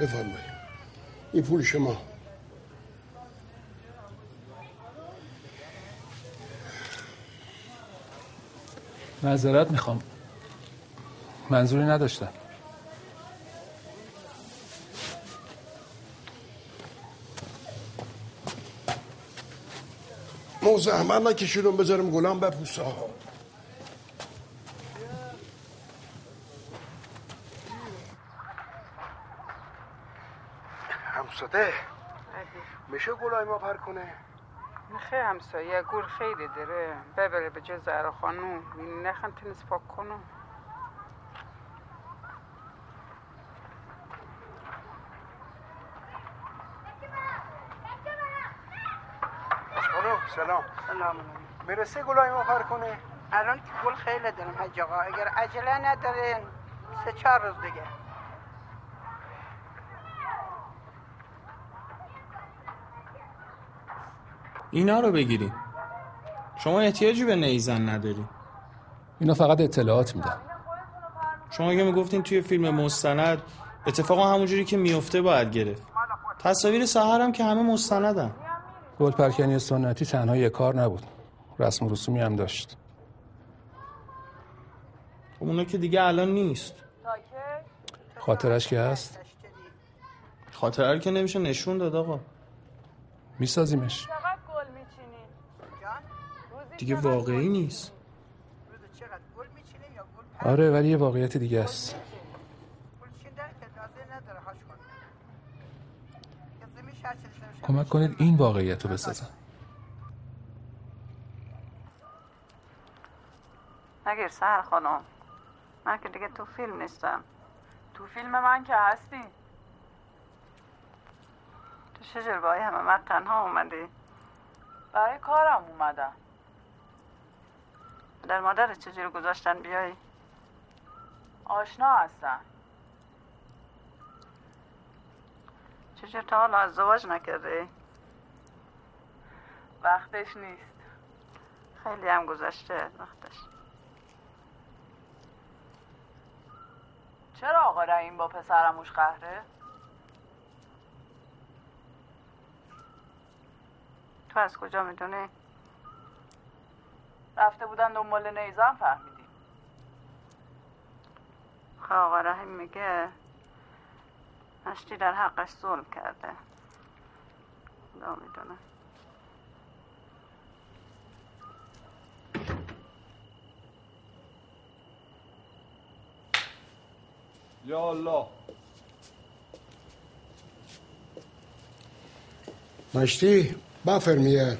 بفرمایید. این پول شما. معذرت می‌خوام. منظوری نداشتم همون زحمت نکشیدم بذارم گلام بپوسه ها. همساده؟ میشه گلای ما پر کنه؟ نخه همسایه گور خیلی داره. ببره به جای زهرا خانوم. نخن تنس پاک کنم خانم سلام. سلام. می‌رسه گلای ما پر کنه الان که گل خیلی دارم حج آقا. اگر عجله ندارین سه چهار روز دیگه. اینا رو بگیریم شما احتیاجی به نیزن نداری. اینا فقط اطلاعات میدن. شما که می‌گفتین توی فیلم مستند اتفاقا همونجوری که میفته باید گرفت. تصاویر سهر هم که همه مستندن. گل پرکنی سنتی تنها یه کار نبود. رسم و رسومی هم داشت. خب اونا که دیگه الان نیست. خاطرش که هست؟ خاطره رو که نمیشه نشون داد آقا. میسازیمش. دیگه واقعی نیست. آره ولی یه واقعیت دیگه است. کمک کنید این واقعیت رو بسازم. نگیر سهر خانم. من که دیگه تو فیلم نیستم. تو فیلم من که هستی. تو چجور با همه؟ من تنها اومدی. برای کارم اومدم. در مادر چجور گذاشتن بیای آشنا هستن. چجور تا حالا ازدواج نکرده وقتش نیست خیلی هم گذشته وقتش چرا آقا رحیم با پسرموش قهره؟ تو از کجا می‌دونی؟ رفته بودن دنبال نیزم فهمیدیم خب آقا رحیم میگه مشتی در حقش ظلم کرده. خدا می‌دونه یا الله. مشتی بفرمیه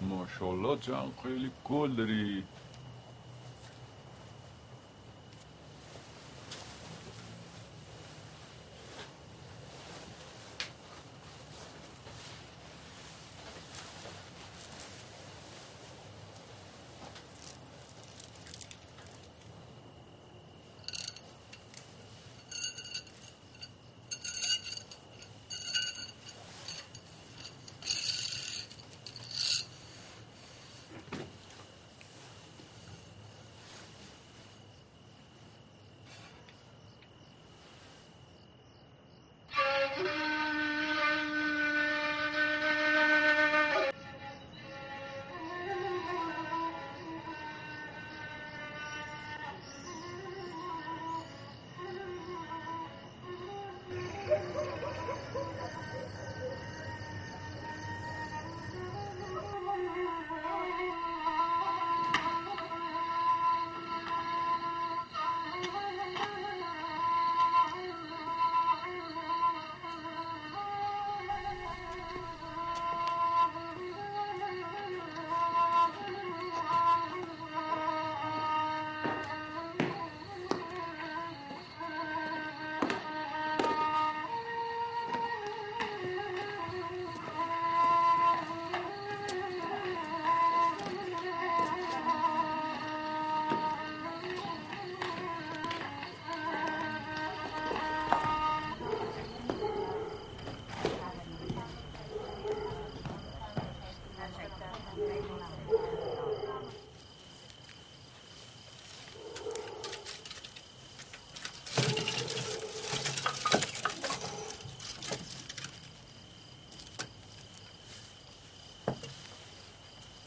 ماشاءالله جان خیلی گل داری.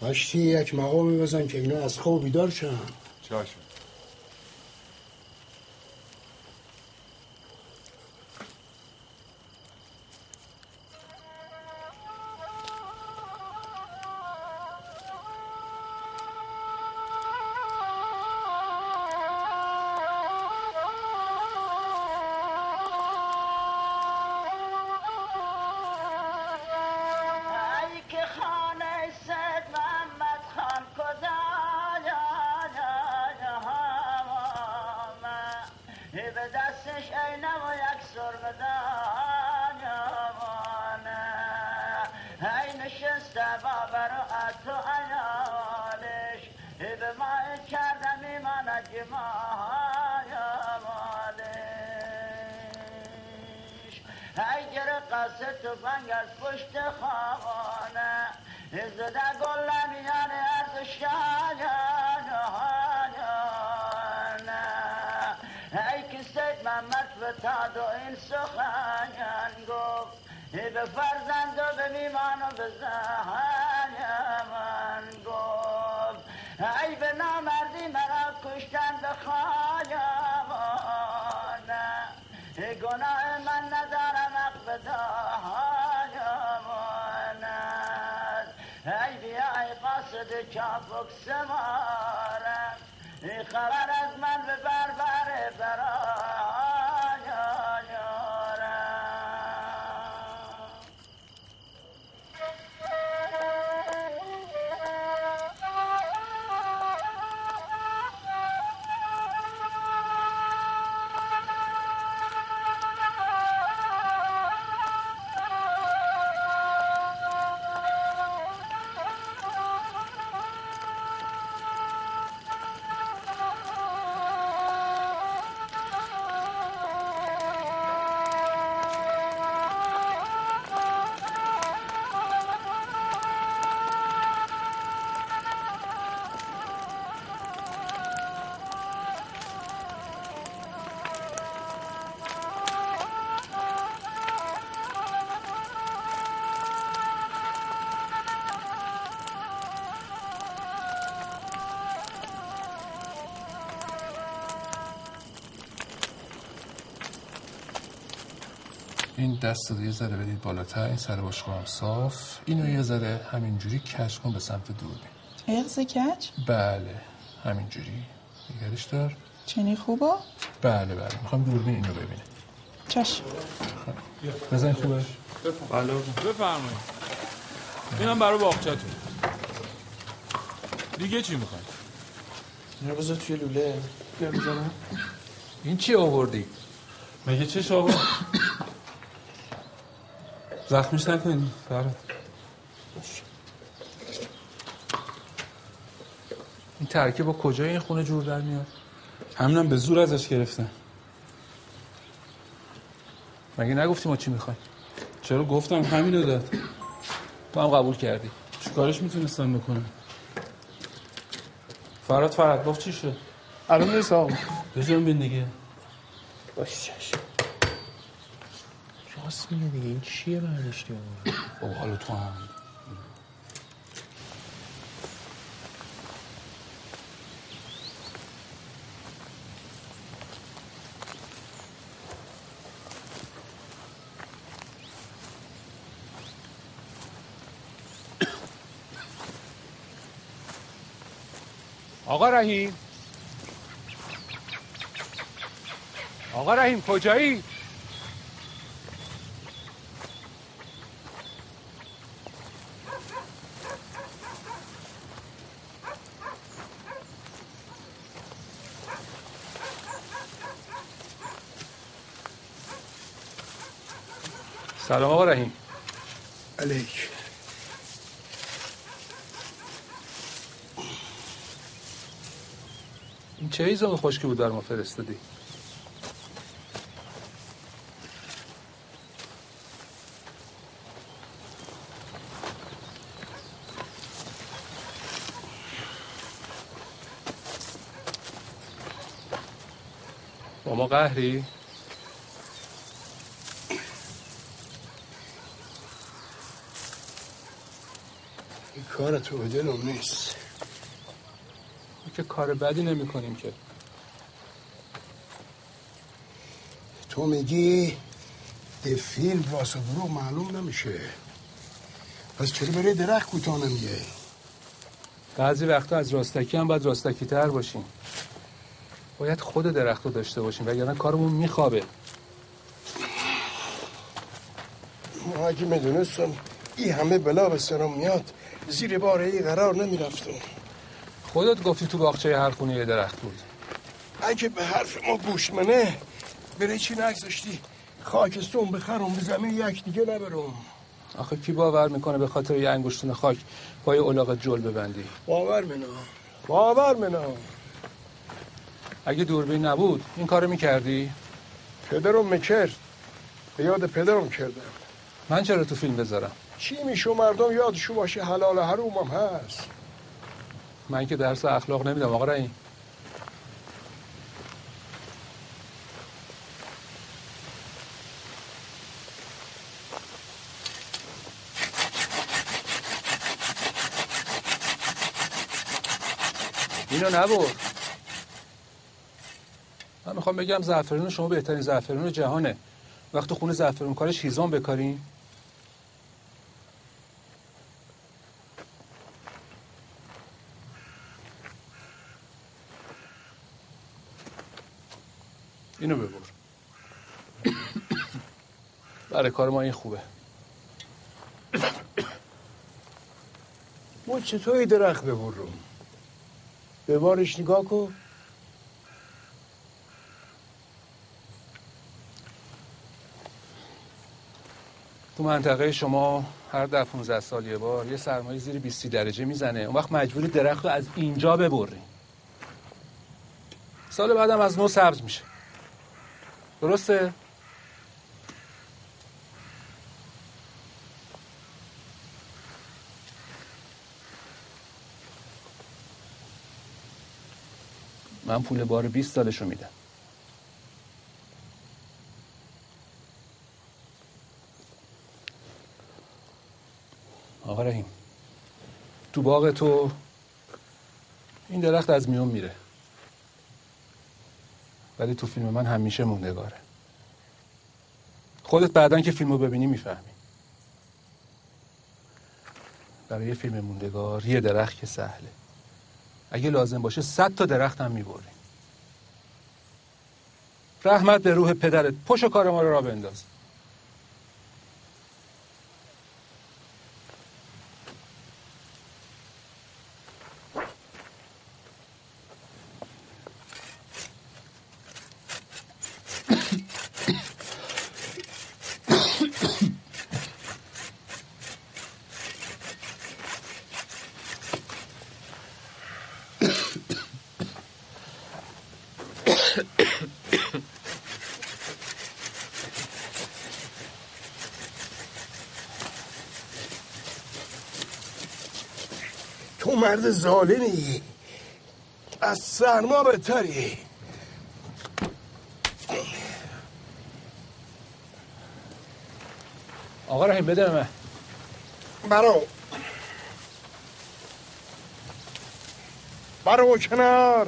مشتی یک مقامی بزن که اینا از خواب بیدار شن. چشم دست رو یه ذره بدید بالاتر این سر باشگاه هم صاف. اینو یه ذره همینجوری کش کن به سمت دوربین اغز کچ بله همینجوری. نگرش دار. چنین خوبا بله بله. می‌خوام دوربین اینو ببینه چشم بزن خوبه. بله. بفرمایید. اینم برای باغچتون دیگه چی می‌خواید؟ اینا بذار توی لوله. بیا این چی آوردی؟ مگه چش آقا زخمش نکنی. فراد این ترکیب با کجای این خونه جور در میاد؟ همینم به زور ازش گرفتن. مگه نگفتی ما چی می‌خوایم؟ چرا گفتم همینو داد. تو هم قبول کردی. چیکارش می‌تونستم بکنم؟ فراد فراد گفت چی شد؟ الان نیست آقا. بجام بین دیگه. باش میگه دیگه این چیه برداشتی اون؟ بابا حالا تو هم. آقا رحیم. آقا رحیم کجایی؟ سلام آقا رحیم علیک این چه ایزان خشکی بود در ما فرستادی با ما قهری؟ این کار تو نیست که کار بدی نمی کنیم که. تو میگی فیلم راست و دروغ معلوم نمیشه. پس چرا برای درخت کوتاه نمیگه بعضی وقتا از راستکی هم باید راستکی تر باشیم. باید خود درخت رو داشته باشیم وگرنه کارمون میخوابه. ما اگه می‌دونستم این همه بلا به سرم میاد زیر بار ای قرار نمی‌رفتم. خودت گفتی تو باغچه هر خونه یه درخت بود. اگه به حرف ما گوش منه بره چی نگذاشتی؟ خاکستون بخرم به زمین یک دیگه نبرم. آخه کی باور می‌کنه به خاطر یه انگشتون خاک پای اولاغ جل ببندی؟ باور منا. باور منا. اگه دوربین نبود این کارو می‌کردی؟ پدرم می‌کرد. به یاد پدرم کردم. من چرا تو فیلم بذارم؟ چی میشو مردم یادشو باشه حلال حرومم هست. من که درس اخلاق نمیدم آقا رحیم. اینو نبر من می‌خوام بگم زعفرون شما بهترین زعفرون جهانه. وقتی خونه زعفرون کارش هیزم بکارین اینو ببر. برای کار ما این خوبه. ما چطوری درخت ببرم؟ به بارش نگاه کن. تو منطقه شما هر ده 15 سال یه بار یه سرمایه زیر 20 درجه می‌زنه. اون وقت مجبوری درخت رو از اینجا ببری سال بعدم از نو سبز میشه. درسته؟ من پول بار 20 سالشو میدم آقا رحیم تو باغ تو این درخت از میون میره ولی تو فیلم من همیشه موندگاره. خودت بعدا که فیلمو ببینی می‌فهمی. برای یه فیلم موندگار یه درخت که سهله. اگه لازم باشه صد تا درخت هم می‌بریم. رحمت به روح پدرت. پشت کار ما رو را بنداز. مرد ظالمی. از سرما بهتری آقا رحیم بده به من. برو. برو کنار.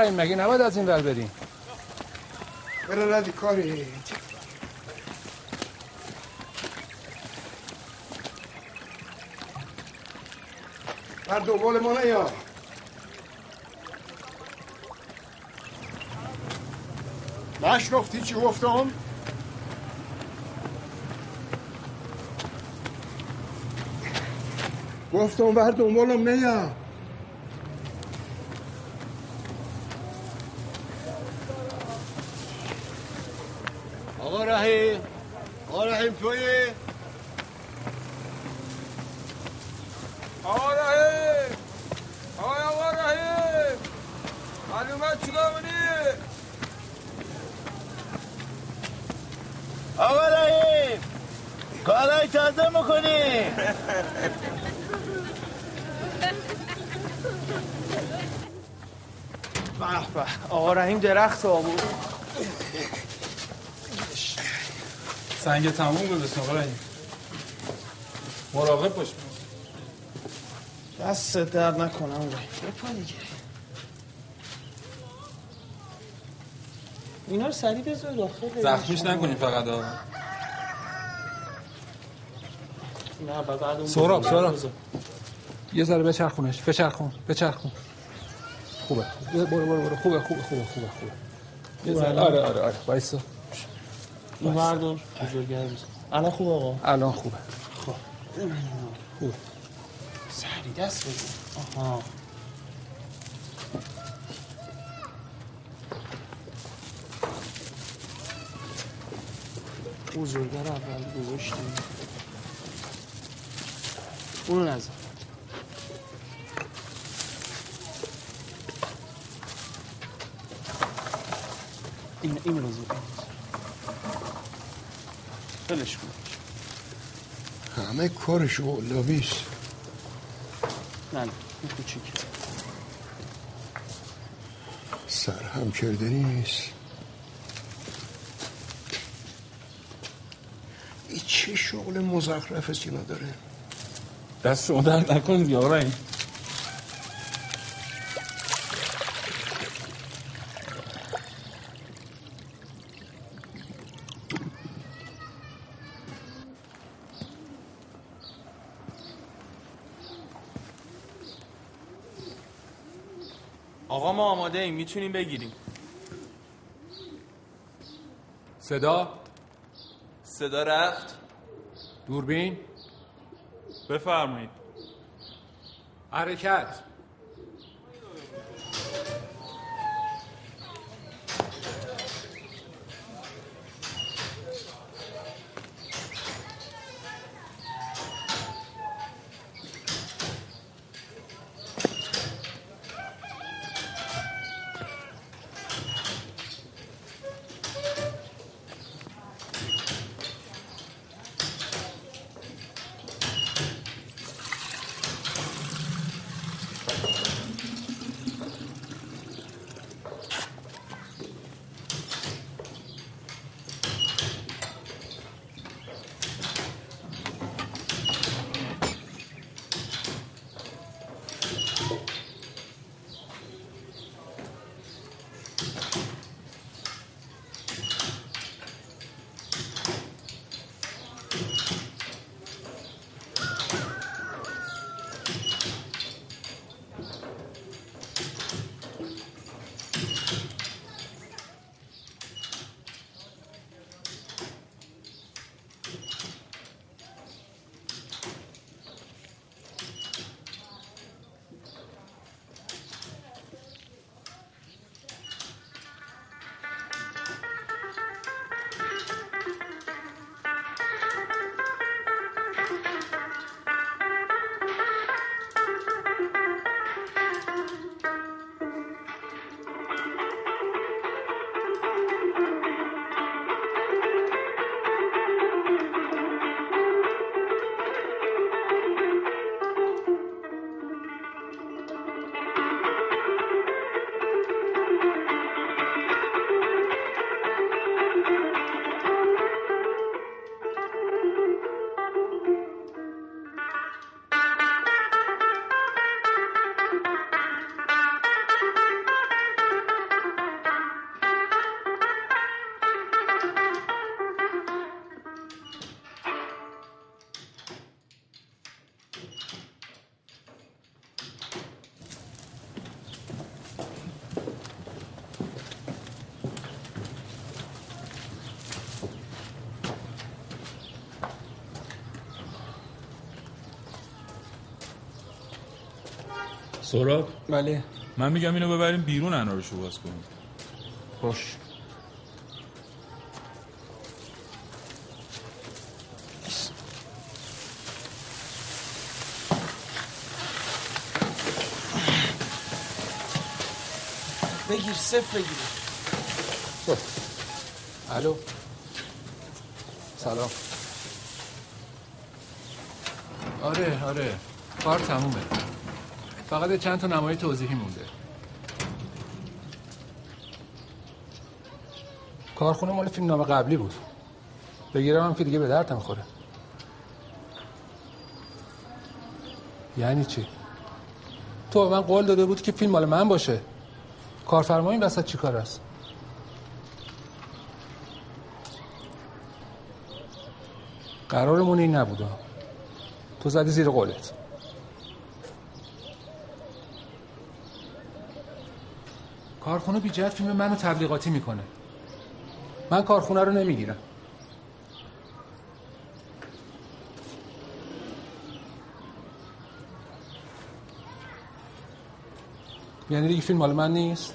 رحیم مگه نباید از این ور بریم؟ بره ردی کاری. بر دنبال ما نیا. نشنفتی چی گفتم؟ گفتم بر دنبالم نیا. آقا رحیم توی آقای آقا رحیم معلومت چیکار کنی آقا کارای تازه می‌کنی. به به آقا رحیم درخت آورد. سنگ تموم گذاشتم آقا مراقب باش. دست درد نکنم رحیم بپا دیگه. اینا رو سریع بذار داخل زخمیش نکنین فقط ها نه بعد اون سهراب سهراب. یه ذره بچرخونش بچرخون بچرخون. خوبه. برو برو برو. خوبه خوبه خوبه خوبه خوبه. یه آره آره آره. وایسا. این بردار بزرگه رو بذار الان خوب آقا؟ الان خوبه. خب. خوبه سریع دست بزن. آها. بزرگه رو اول گذاشتیم. اونو نزن. این این بزرگ فلش کن همه کارش اولویست. نه نه این کوچیک. سر هم کرده نیست. این چه شغل مزخرف است اینا داره. دست شما درد نکنید یا آقا رحیم آقا ما آماده ایم می‌تونیم بگیریم. صدا؟ صدا رفت. دوربین؟ بفرمایید. حرکت. سهراب؟ بله. من میگم اینو ببریم بیرون انارشو باز کنیم. باش. بگیر صفر بگیر. الو. سلام. آره آره. کار تمومه. فقط چند تا نمای توضیحی مونده. کارخونه مال فیلم نام قبلی بود. بگیرم هم که دیگه به درد نمی‌خوره. یعنی چی؟ تو به من قول داده بود که فیلم مال من باشه. کارفرما این وسط چیکار است؟ قرارمون این نبوده تو زدی زیر قولت. کارخونه بی جهت فیلم منو تبلیغاتی می‌کنه. من کارخونه رو نمی‌گیرم. یعنی دیگه فیلم مال من نیست؟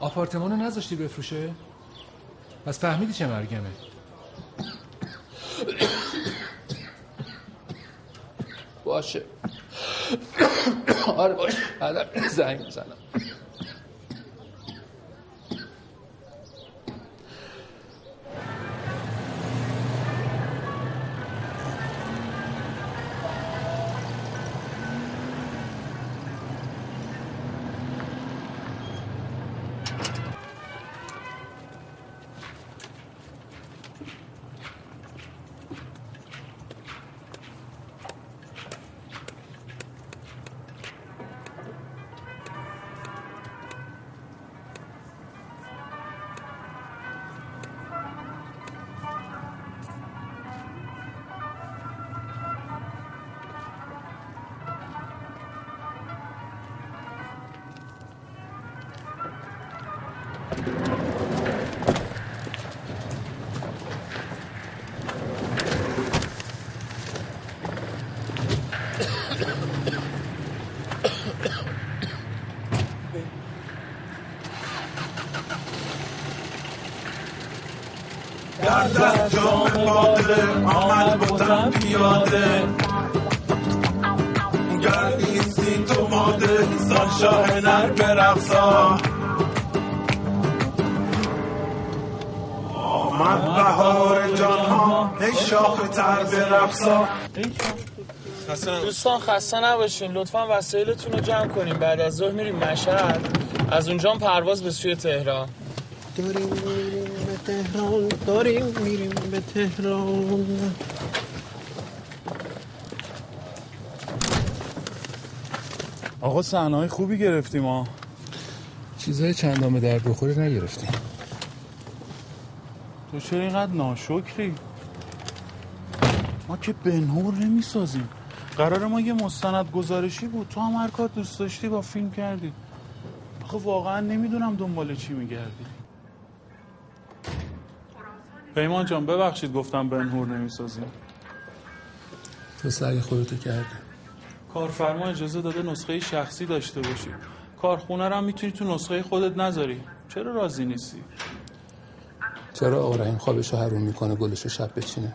آپارتمان رو نذاشتی بفروشه؟ پس فهمیدی چه مرگمه. باشه. آره باشه بعدم زنگ می‌زنم. تر برقصا دوستان خسته نباشین. لطفا وسایلتون رو جمع کنیم بعد از ظهر میریم مشهد. از اونجا هم پرواز به سوی تهران. داریم میریم به تهران. داریم میریم به تهران. آقا صحنه‌های خوبی گرفتیم ها. چیزای چندامه در بخوره نگرفتیم. تو چرا اینقدر ناشکری؟ ما که بنهور نمی‌سازیم. قرار ما یه مستند گزارشی بود. تو هم هر کار دوست داشتی با فیلم کردی. آخه واقعا نمی‌دونم دنبال چی میگردی. پیمان جان ببخشید گفتم بنهور نمی‌سازیم. تو سعی خودتو کردی کارفرما اجازه داده نسخه شخصی داشته باشی. کارخونه رو هم می‌تونی تو نسخه خودت نذاری. چرا راضی نیستی؟ چرا آقا رحیم خوابشو حروم می‌کنه گلشو شب بچینه؟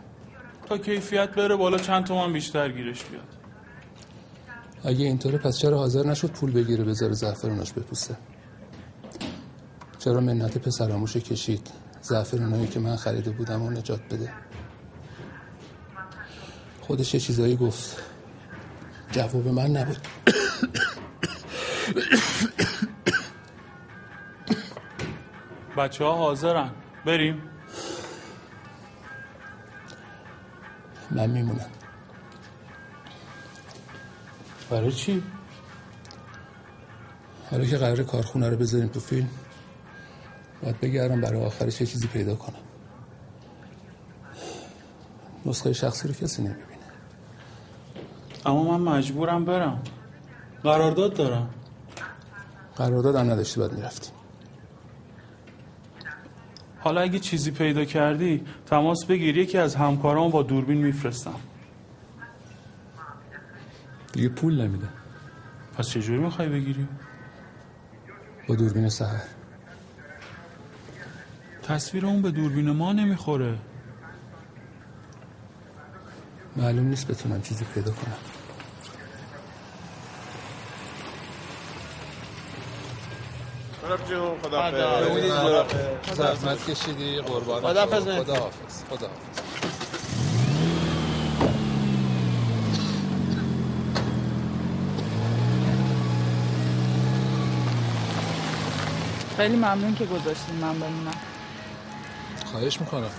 تا کیفیت بره بالا چند تومن بیشتر گیرش بیاد. اگه اینطوره پس چرا حاضر نشد پول بگیره بذاره زعفروناش بپوسه؟ چرا منت پسراموشو کشید؟ زعفرونایی که من خریده بودم و نجات بده. خودش یه چیزایی گفت. جواب من نبود. بچه ها حاضرن. بریم. من میمونم. برای چی؟ حالا که قرار کارخونه رو بذاریم تو فیلم باید بگردم برای آخرش یه چیزی پیدا کنم. نسخه شخصی رو کسی نمی‌بینه. اما من مجبورم برم. قرارداد دارم. قرارداد هم نداشتی باید می‌رفتی. حالا اگه چیزی پیدا کردی تماس بگیر. یکی از همکارام با دوربین میفرستم. دیگه پول نمیده. پس چجوری می‌خوای بگیری؟ با دوربین سهر. تصویر اون به دوربین ما نمی‌خوره. معلوم نیست بتونم چیزی پیدا کنم. برم جون خدا زحمت کشیدی قربان خدا مهدی. حافظ خدا خیلی ممنون که گذاشتین من بمونم. خواهش می‌کنم.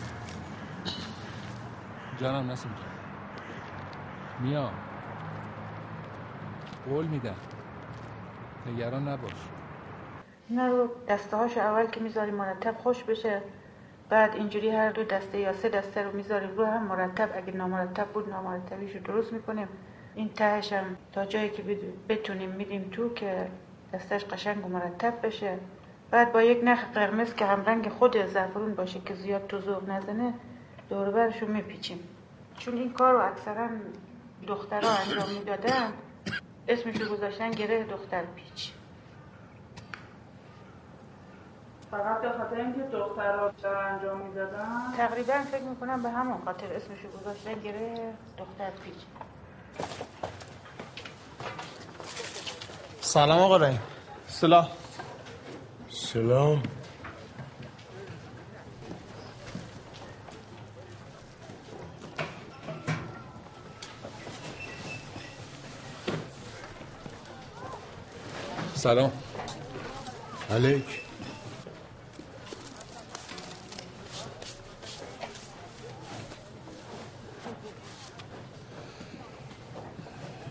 جانم نسیم جان. میا قول میدم. نگران نباش. اینا رو دسته هاشو اول که می‌ذاریم مرتب خوش بشه بعد اینجوری هر دو دسته یا سه دسته رو می‌ذاریم رو هم مرتب. اگه نامرتب بود نامرتبیش رو درست می‌کنیم. این تهش هم تا جایی که بتونیم میدیم تو که دستش قشنگ و مرتب بشه. بعد با یک نخ قرمز که هم رنگ خود زعفرون باشه که زیاد تو ذوق نزنه دور برش رو میپیچیم. چون این کار رو اکثرا دخترها انجام می‌دادن اسمش رو گذاشتن گره دختر پیچ. فقط به خاطر اینکه دخترها بیشتر انجام می‌دادن؟ تقریبا فکر می‌کنم به همون خاطر اسمش رو گذاشتن گره دختر پیچ. سلام آقا رحیم. سلام. سلام. سلام. علیک.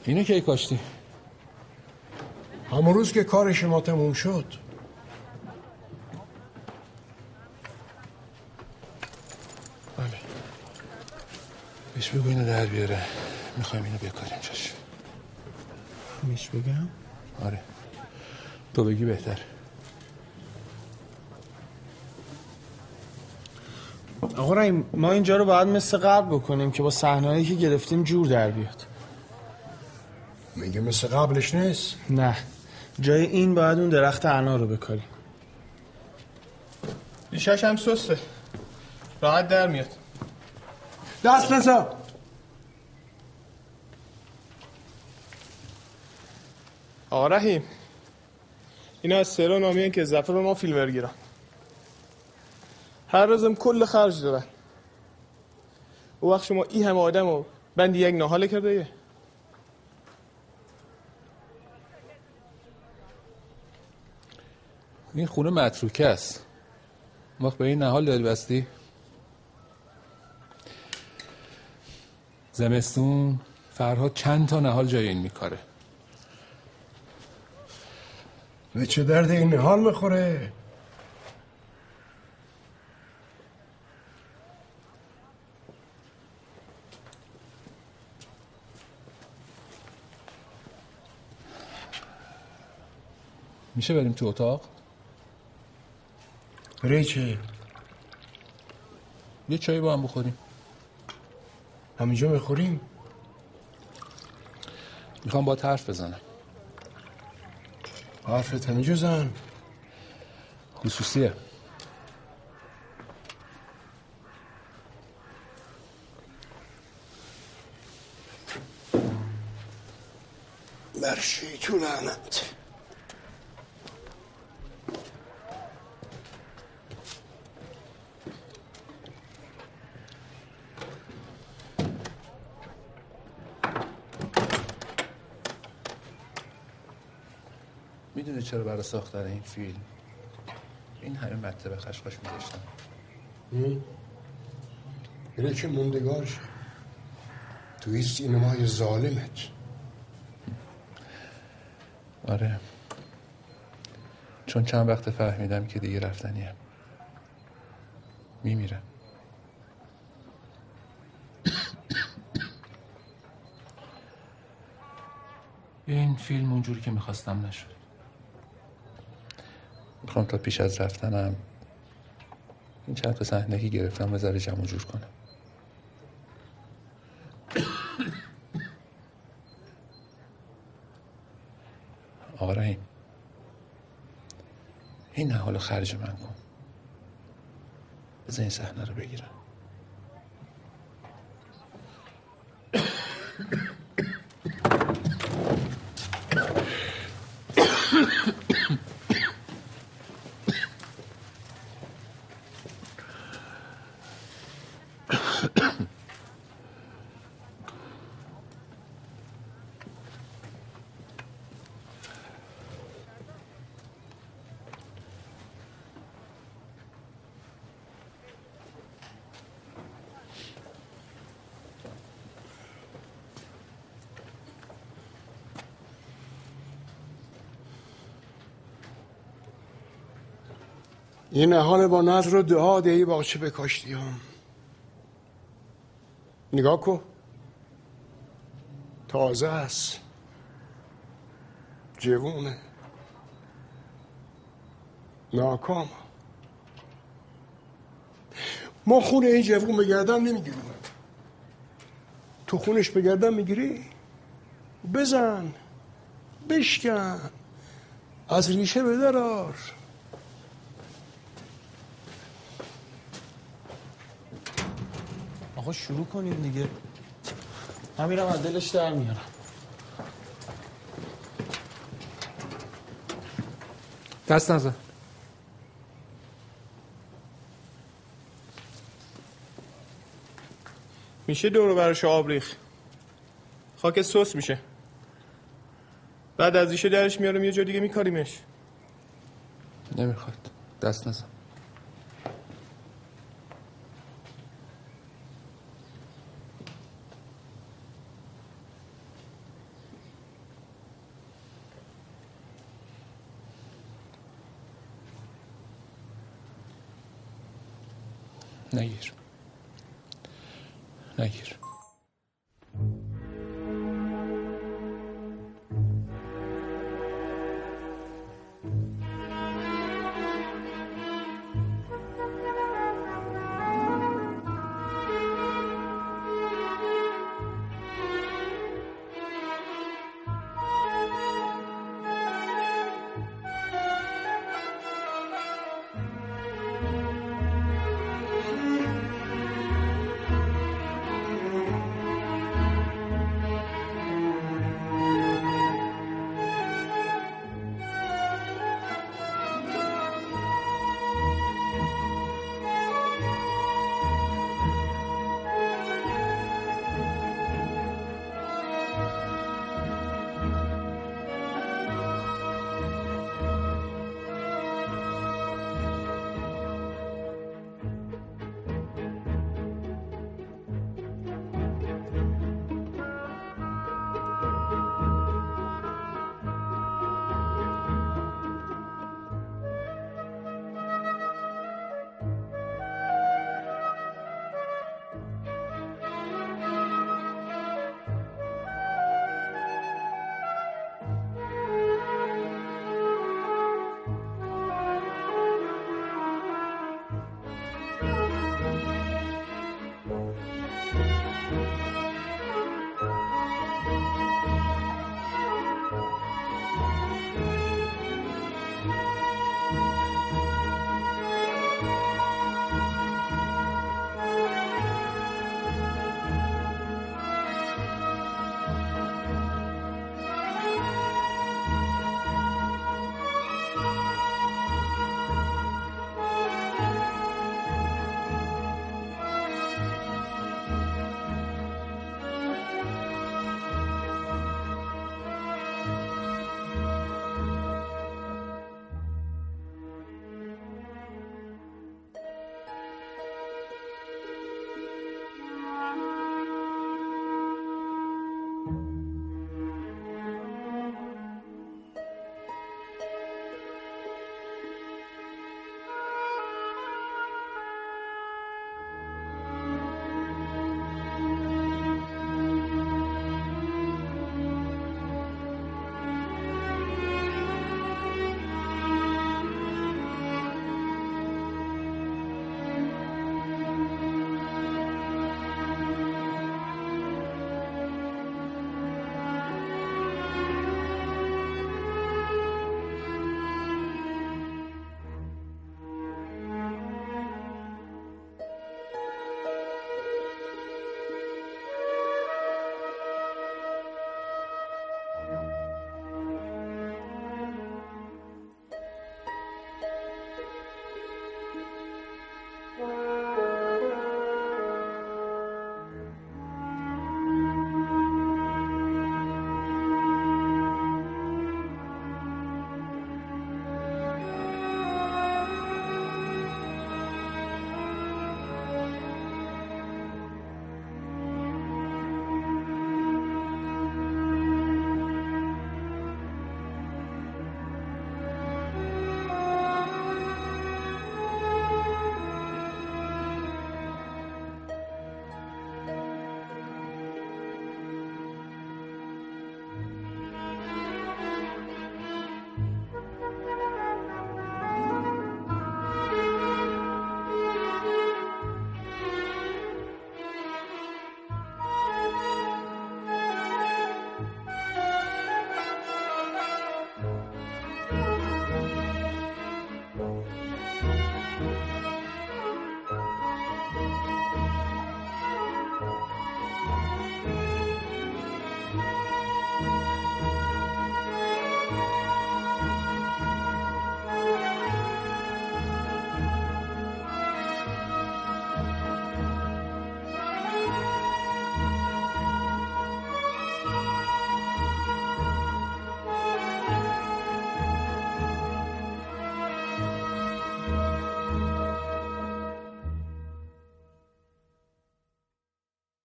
اینو کی کاشتی؟ همون روز که کار شما تموم شد. بله. بهش بگو اینو در بیاره. می‌خوایم اینو بکاریم جاش. میش بگم؟ آره. تو بگی بهتر. آقا ما اینجا رو باید مثل قبل بکنیم که با صحنه‌ای که گرفتیم جور در بیاد. میگه مثل قبلش نیست؟ نه. جای این باید اون درخت انار رو بکاریم ریشش هم سسته. راحت در میاد. دست نزا! آقا رحیم اینا از سرا نامیان که زفر ما فیلم گیرن. هر روزم کل خرج دارن. او وقت شما این همه آدم رو بندی یک ناحاله کرده یه. این خونه متروکه است. وقت به این نهال دل بستی؟ زمستون فرهاد چند تا نهال جای این میکاره. به چه درد این حال می‌خوره؟ میشه بریم تو اتاق؟ ریچه یه چای با هم بخوریم. همینجا می‌خوریم می‌خوام با حرف بزنم. حرفت همینجا زن. خصوصیه. مرشی تو لعنت می‌دونی چرا برای ساختن این فیلم؟ این همه مطلب خشخاش میذاشتم اینه که موندگار شه توی سینمای ظالمت. آره. چون چند وقت فهمیدم که دیگه رفتنیم میمیرم. این فیلم اونجوری که می‌خواستم نشد. می‌خوام تا پیش از رفتنم این چند تا صحنه که گرفتم بذاره جمع جور کنم. آقا رحیم این حال خرج من کن. بذار این صحنه رو بگیرم. این نهال با نظر و دعا دهی باغچه بکاشتی هم نگاه کن تازه است. جوونه. ناکام. ما خون این جوون به گردن نمی‌گیریم. تو خونش به گردن می‌گیری؟ بزن. بشکن. از ریشه بدرار. آقا شروع کنیم دیگه. من میرم از دلش در میارم. دست نزن. میشه دورو براش آب ریخ خاک سوس میشه. بعد از ریشه درش میارم یه جا دیگه میکاریمش. نمی‌خواد. دست نزن.